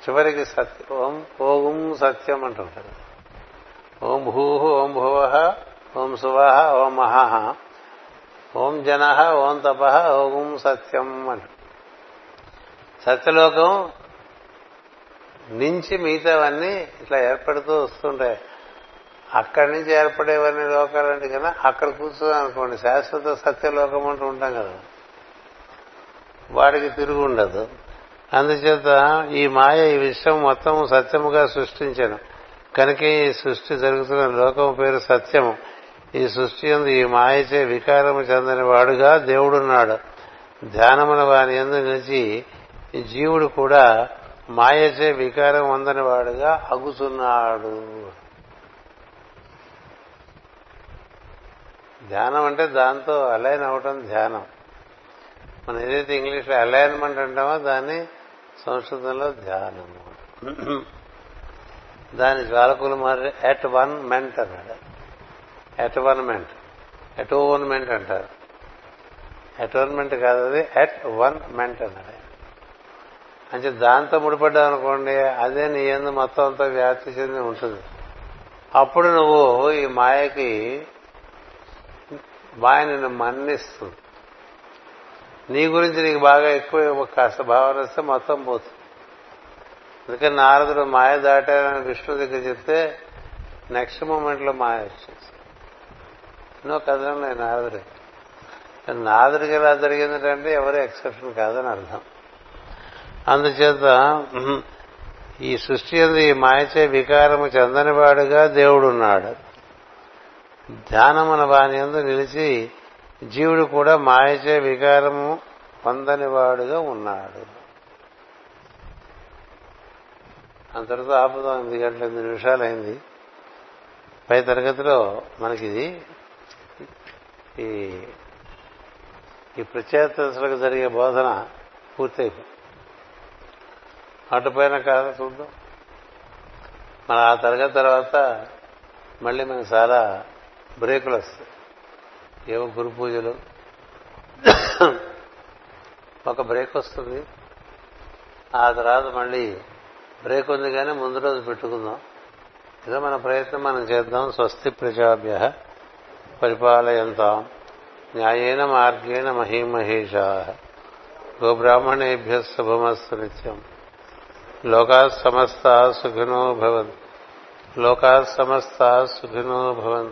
చివరికి సత్యం ఓం ఓం సత్యం అంటుంటారు. ఓం భూ ఓం భువ ఓం సువహ ఓం మహా. ఓం జన ఓం తప ఓం సత్యం అంట. సత్యలోకం నుంచి మిగతావన్నీ ఇట్లా ఏర్పడుతూ వస్తుంటాయి. అక్కడి నుంచి ఏర్పడేవన్నీ లోకాలంటే కన్నా అక్కడ కూర్చున్నాం అనుకోండి శాశ్వత సత్యలోకం అంటూ ఉంటాం కదా. వాడికి తిరుగు ఉండదు. అందుచేత ఈ మాయ ఈ విశ్వం మొత్తం సత్యముగా సృష్టించను. కనుక ఈ సృష్టి జరుగుతున్న లోకం పేరు సత్యము. ఈ సృష్టి ఎందు ఈ మాయచే వికారము చెందని వాడుగా దేవుడున్నాడు. ధ్యానమున వాని ఎందు నిలిచి జీవుడు కూడా మాయచే వికారం అందని వాడుగా అగుతున్నాడు ధ్యానం అంటే దాంతో అలైన్ అవటం ధ్యానం. మనం ఏదైతే ఇంగ్లీష్లో అలైన్మెంట్ అంటామో దాన్ని సంస్కృతంలో ధ్యానము దాని జ్వాలకులు మరి ఎట్ వన్ మెంట్ అన్నాడు. ఎట్ వన్ మెంట్ ఎటోన్మెంట్ అంటారు. ఎటోన్మెంట్ కాదు అది ఎట్ వన్ మెంట్ అన్నాడు. అంటే దాంతో ముడిపడ్డావు అనుకోండి అదే నీ ఎందు మొత్తం అంతా వ్యాప్తి చెంది ఉంటుంది. అప్పుడు నువ్వు ఈ మాయకి మాయ నిన్ను మన్నిస్తుంది. నీ గురించి నీకు బాగా ఎక్కువ కాస్త భావన వస్తే మొత్తం పోతుంది. అందుకని నారదుడు మాయ దాటారని విష్ణు దగ్గర చెప్తే నెక్స్ట్ మూమెంట్లో మాయ వచ్చేసి ఎన్నో కథలు ఉన్నాయి నారదుడి నారదుడికి ఎలా జరిగిందంటే ఎవరు ఎక్సెప్షన్ కాదని అర్థం. అందుచేత ఈ సృష్టి అందు ఈ మాయచే వికారము చెందనివాడుగా దేవుడున్నాడు. ధ్యానమున వాని ఎందు నిలిచి జీవుడు కూడా మాయచే వికారము పొందనివాడుగా ఉన్నాడు. అంతటితో ఆపుదాం ఎనిమిది గంటల ఎనిమిది నిమిషాలు అయింది పై తరగతిలో మనకి ఈ ఈ ప్రత్యేకతలకు జరిగే బోధన పూర్తయిపోయింది అటుపైన కాదు చూద్దాం. మన ఆ తరగతి తర్వాత మళ్ళీ మనకు చాలా బ్రేకులు వస్తాయి ఏవో గురు పూజలు. ఒక బ్రేక్ వస్తుంది. ఆ తర్వాత మళ్ళీ బ్రేక్ ఉంది కానీ ముందు రోజు పెట్టుకుందాం. ఇలా మన ప్రయత్నం మనం చేద్దాం. స్వస్తి ప్రజాభ్య పరిపాలయంతాం. న్యాయేన మార్గేణ మహీమహేషా. గోబ్రాహ్మణేభ్య శుభమస్తు నిత్యం. లోకా సమస్త సుఖినో భవన్ లోకా సమస్త సుఖినో భవన్